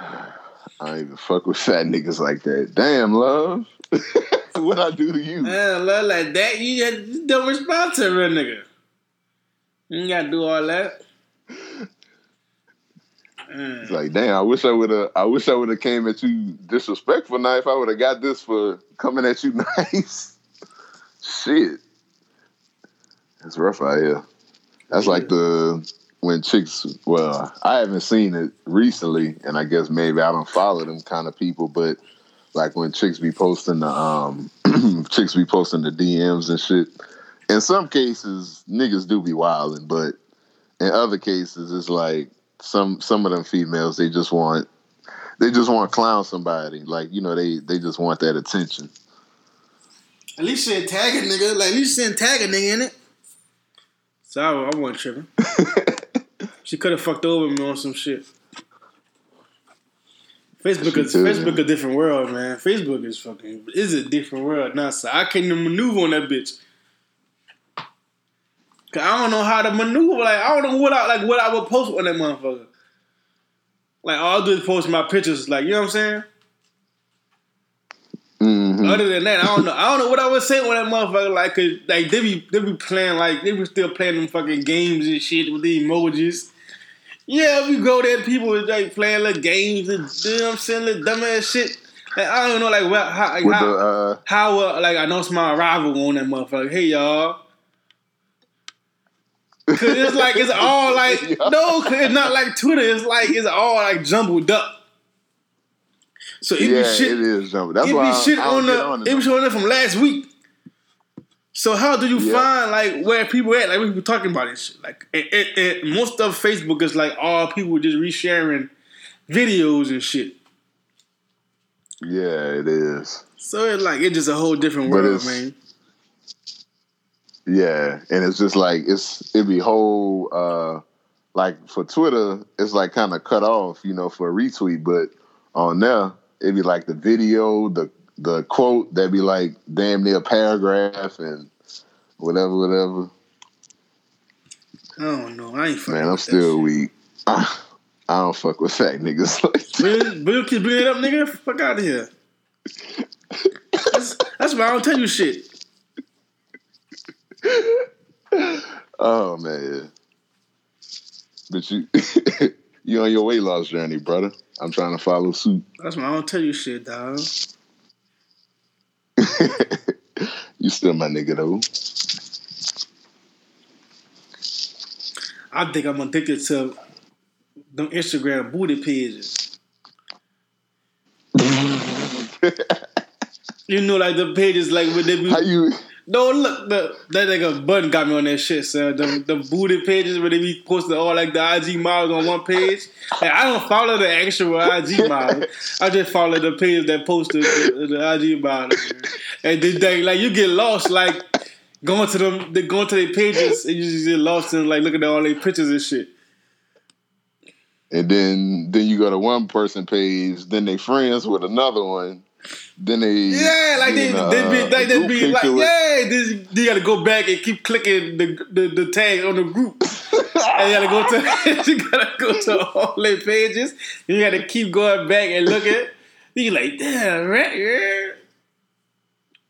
I don't even fuck with fat niggas like that. Damn, love. what I do to you? Man, love like that. You just don't respond to a real nigga. You ain't gotta do all that. It's like, damn, I wish I would have I wish I would have came at you disrespectful knife. I would have got this for coming at you nice. Shit. It's rough out here. That's like the when chicks well, I haven't seen it recently and I guess maybe I don't follow them kind of people, but like when chicks be posting the um chicks be posting the DMs and shit. In some cases, niggas do be wilding, but in other cases it's like some some of them females they just want they just want to clown somebody like you know they they just want that attention At least she didn't tag a nigga. Like at least she didn't tag a nigga in it. So I, I wasn't tripping. she could have fucked over me on some shit. Facebook is did. Facebook a different world, man. Facebook is fucking is a different world now. So I can't even maneuver on that bitch. Cause I don't know how to maneuver. Like I don't know what I like what I would post on that motherfucker. Like all I do is post my pictures. Like you know what I'm saying. Mhm. Other than that, I don't know. I don't know what I would say on that motherfucker. Like, cause like they be they be playing like they be still playing them fucking games and shit with the emojis. Yeah, we go there. People is like playing little games and you know what I'm saying, little dumbass shit. Like, I don't know, like what how like, how, the uh how uh, like I know it's my arrival on that motherfucker. Hey y'all. Cause it's like it's all like no, cause it's not like Twitter. It's like it's all like jumbled up. So it yeah be shit it is jumbled. that's it why be shit I on the on it be shit on there from last week. So how do you Yeah. find like where people at? Like we were talking about this shit. Like it, it, it, most of Facebook is like all people just resharing videos and shit. yeah it is So it's like it's just a whole different world, man. Yeah and it's just like it's it be whole uh like for twitter it's like kind of cut off you know for a retweet but on there, it'd be like the video, the the quote that'd be like damn near paragraph and whatever, whatever. I don't know. I ain't fucking Man, I'm still weak. I, I don't fuck with fat niggas like that. Bill, Bill keep bringing it up, nigga. Fuck out of here. That's, that's why I don't tell you shit. Oh man. But you you on your weight loss journey, brother. I'm trying to follow suit. That's why I don't tell you shit, dog. you still my nigga though. I think I'm addicted to them Instagram booty pages. You know, like the pages, like when they be. How you No, look, the, that nigga Bun got me on that shit, son. The, the booty pages where they be posting all like the IG models on one page. And I don't follow the actual IG model. I just follow the page that posted the, the IG model. And then they, like you get lost, like going to them, they going to their pages, and you just get lost in like looking at all their pictures and shit. and then then you go to one person page, then they friends with another one. Then they Yeah, like they, a, they be uh, like they be like yeah, this, you gotta go back and keep clicking the the, the tag on the group. and you gotta go to you gotta go to all their pages. You gotta keep going back and looking. at. You like damn right, yeah.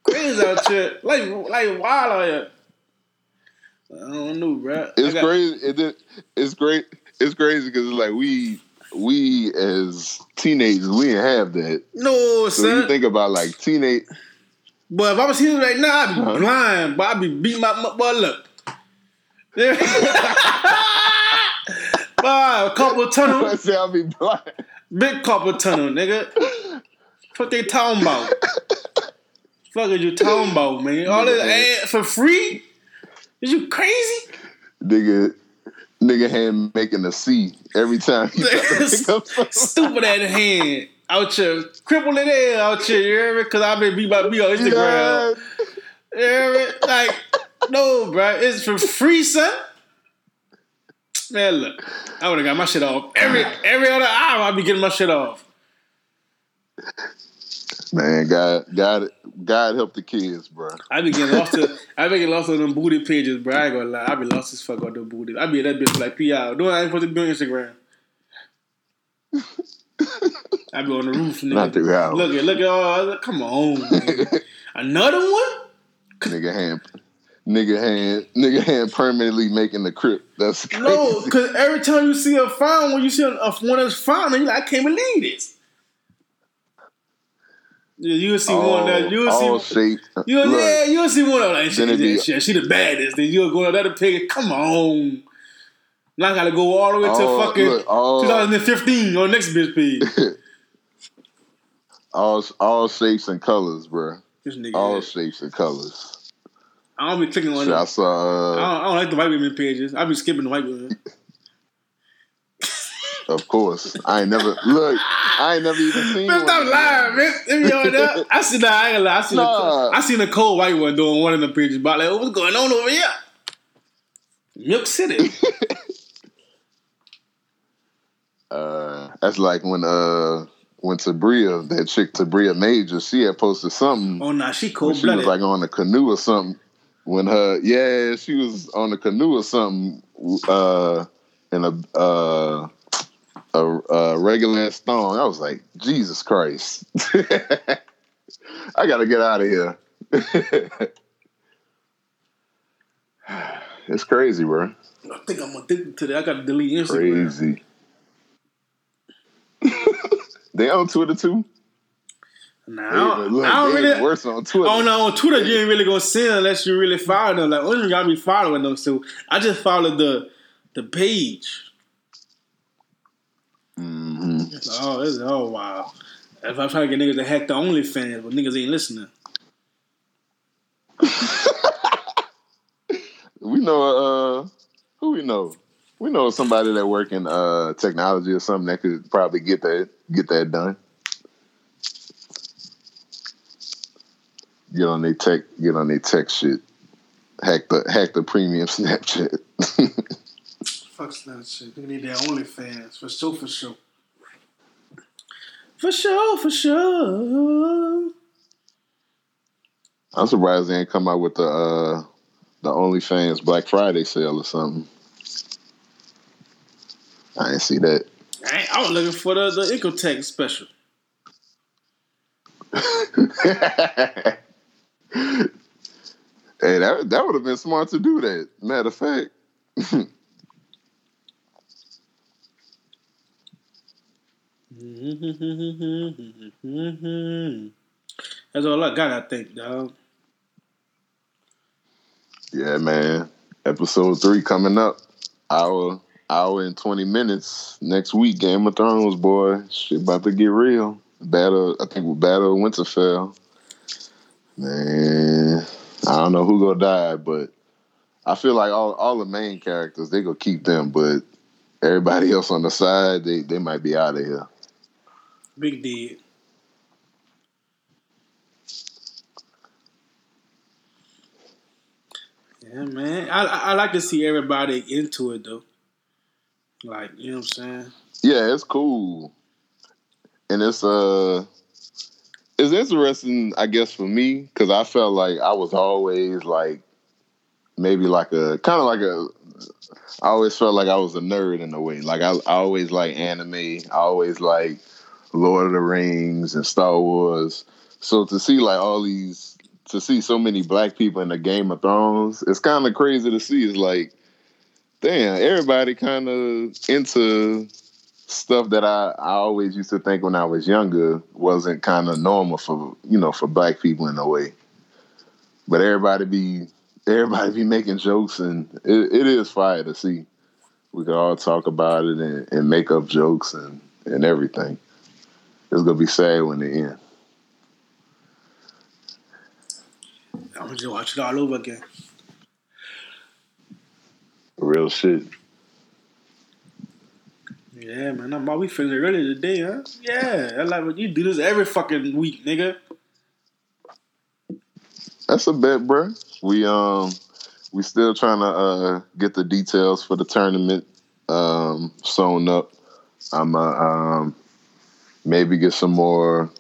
Crazy out here, like like wild out here. I don't know, bro. It's got- crazy. It, it's great. It's crazy because it's like we we as teenagers we didn't have that. No, So son. you think about like teenage. But if I was here right now, I'd be Uh-huh. blind. But I'd be beating my my boy. Look. Yeah. Boy, a carpal tunnel, I say I'll be blind. big carpal tunnel, nigga. What they talking about? Fuck is you talking about, man? All this ad for free? Is you crazy? Nigga, nigga hand making a C every time. He try to pick up something. Stupid at hand. Out here, crippled in out here, you hear me? Cause I've been beat by me on Instagram. Yeah. You hear me? Like, no, bro. It's for free, son. Man, look. I would have got my shit off. Every every other hour, I'd be getting my shit off. Man, God, God, God help the kids, bro. I be getting lost to I be getting lost on them booty pages, bro. I ain't gonna lie. I be lost as fuck on them booty. I be that bitch like hours. No, I ain't supposed to be on Instagram. I be on the roof, nigga. Not three hours. Look at look at all come on. Another one? Nigga hand, nigga hand, nigga hand permanently making the crip. That's crazy. No, because every time you see a found, when you see a, a one that's found, and you like, I can't believe this. Yeah, you'll see one that you'll all see. shape. You Look, yeah, you'll see one of like shit, be- shit, she the baddest. Then you'll go to that pig. Come on, now I gotta go all the way to all, fucking look, all, 2015 on next bitch page. all, all shapes and colors, bro. All shapes and colors. I don't be clicking on Shit. I I saw. Uh, don't, I don't like the white women pages. I be skipping the white women. of course, I ain't never look. I ain't never even seen Man, stop lying, man. If you on I see that. I ain't lie. I seen, Nah. a, I seen a cold white one doing one of the pages. But like, what's going on over here? Milk City. Uh, that's like when uh when Tabria, that chick Tabria Major, she had posted something. oh nah, she cold she was like on the canoe or something. When her, yeah, she was on the canoe or something. Uh, in a uh a, a regular ass thong. I was like, Jesus Christ! I gotta get out of here. it's crazy, bro. I think I'm addicted to that. I gotta delete Instagram. Crazy. they on Twitter too. Nah, I don't, I don't really. worse on Twitter. Oh no, on Twitter you ain't really gonna see unless you really follow them. Like, only gotta be following them. So I just followed the the page. Hmm Oh, this is oh wow. If I try to get niggas to hack the OnlyFans, but niggas ain't listening. We know uh who we know. We know somebody that work in uh technology or something that could probably get that get that done. Get on their tech get on their tech shit. Hack the hack the premium Snapchat. Fuck that shit. They need their OnlyFans for sure, for sure. For sure, for sure. I'm surprised they ain't come out with the uh the OnlyFans Black Friday sale or something. I didn't see that. I, I was looking for the, the Incotech special. Hey, that that would have been smart to do that. Matter of fact. That's all I got, I think, dog. Yeah, man. Episode three coming up. Hour hour and twenty minutes next week. Game of Thrones, boy. Shit about to get real. Battle I think with Battle of Winterfell. Man. I don't know who gonna die, but I feel like all all the main characters, they gonna keep them, but everybody else on the side, they, they might be out of here. Big D. Yeah, man. I, I like to see everybody into it though. Like, you know what I'm saying? Yeah, it's cool. And it's uh it's interesting, I guess, for me, because I felt like I was always like maybe like a kind of like a I always felt like I was a nerd in a way. Like I, I always like anime. I always like Lord of the Rings and Star Wars. So to see like all these to see so many black people in the Game of Thrones, it's kind of crazy to see. It's like, damn, everybody kind of into stuff that I, I always used to think when I was younger wasn't kind of normal for you know for black people in a way. But everybody be everybody be making jokes and it, it is fire to see. We can all talk about it and, and make up jokes and, and everything. It's gonna be sad when it ends. I'm gonna just watch it all over again. Real shit. Yeah, man. I'm all we feeling ready today, huh? Yeah. I like you do this every fucking week, nigga. That's a bet, bro. We um we still trying to uh get the details for the tournament um sewn up. I'm uh, um maybe get some more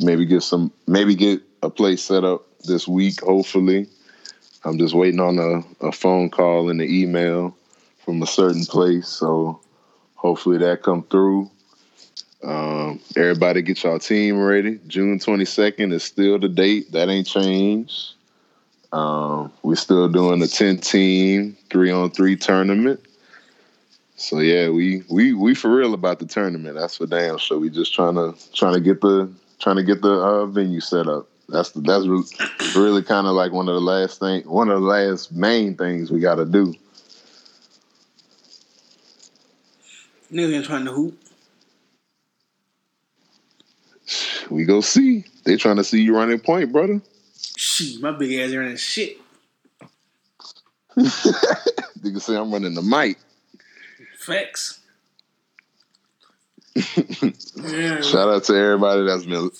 maybe get some maybe get a place set up this week, hopefully. I'm just waiting on a, a phone call and an email from a certain place. So hopefully that come through. Um, everybody get y'all team ready. June 22nd is still the date. That ain't changed. Um, we're still doing a 10 team, three on three tournament. So yeah, we we we for real about the tournament. That's for damn sure. We just trying to trying to get the trying to get the uh, venue set up. That's the, that's re- really kind of like one of the last thing, one of the last main things we got to do. Niggas ain't trying to hoop. We go see. They trying to see you running point, brother. Shit, my big ass running shit. Nigga say I'm running the mic. Facts. yeah. Shout out to everybody that's been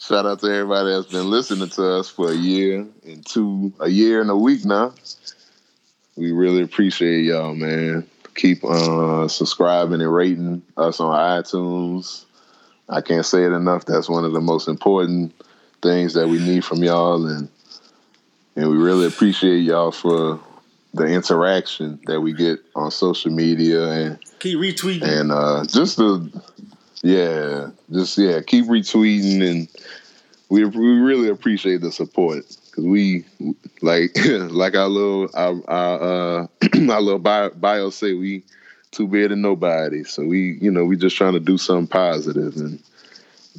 shout out to everybody that's been listening to us for a year and two a year and a week now. We really appreciate y'all, man. Keep uh subscribing and rating us on iTunes. I can't say it enough. That's one of the most important things that we need from y'all and and we really appreciate y'all for the interaction that we get on social media and Keep retweeting. and uh just the yeah just yeah keep retweeting and we we really appreciate the support. Because we like like our little our, our uh our little bio, bio say we too big to nobody. So we you know we just trying to do something positive and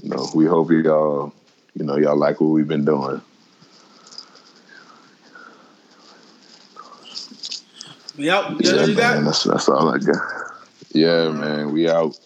you know we hope y'all you know y'all like what we've been doing We out. yeah Yeah, man that's that's all I got. Yeah man we out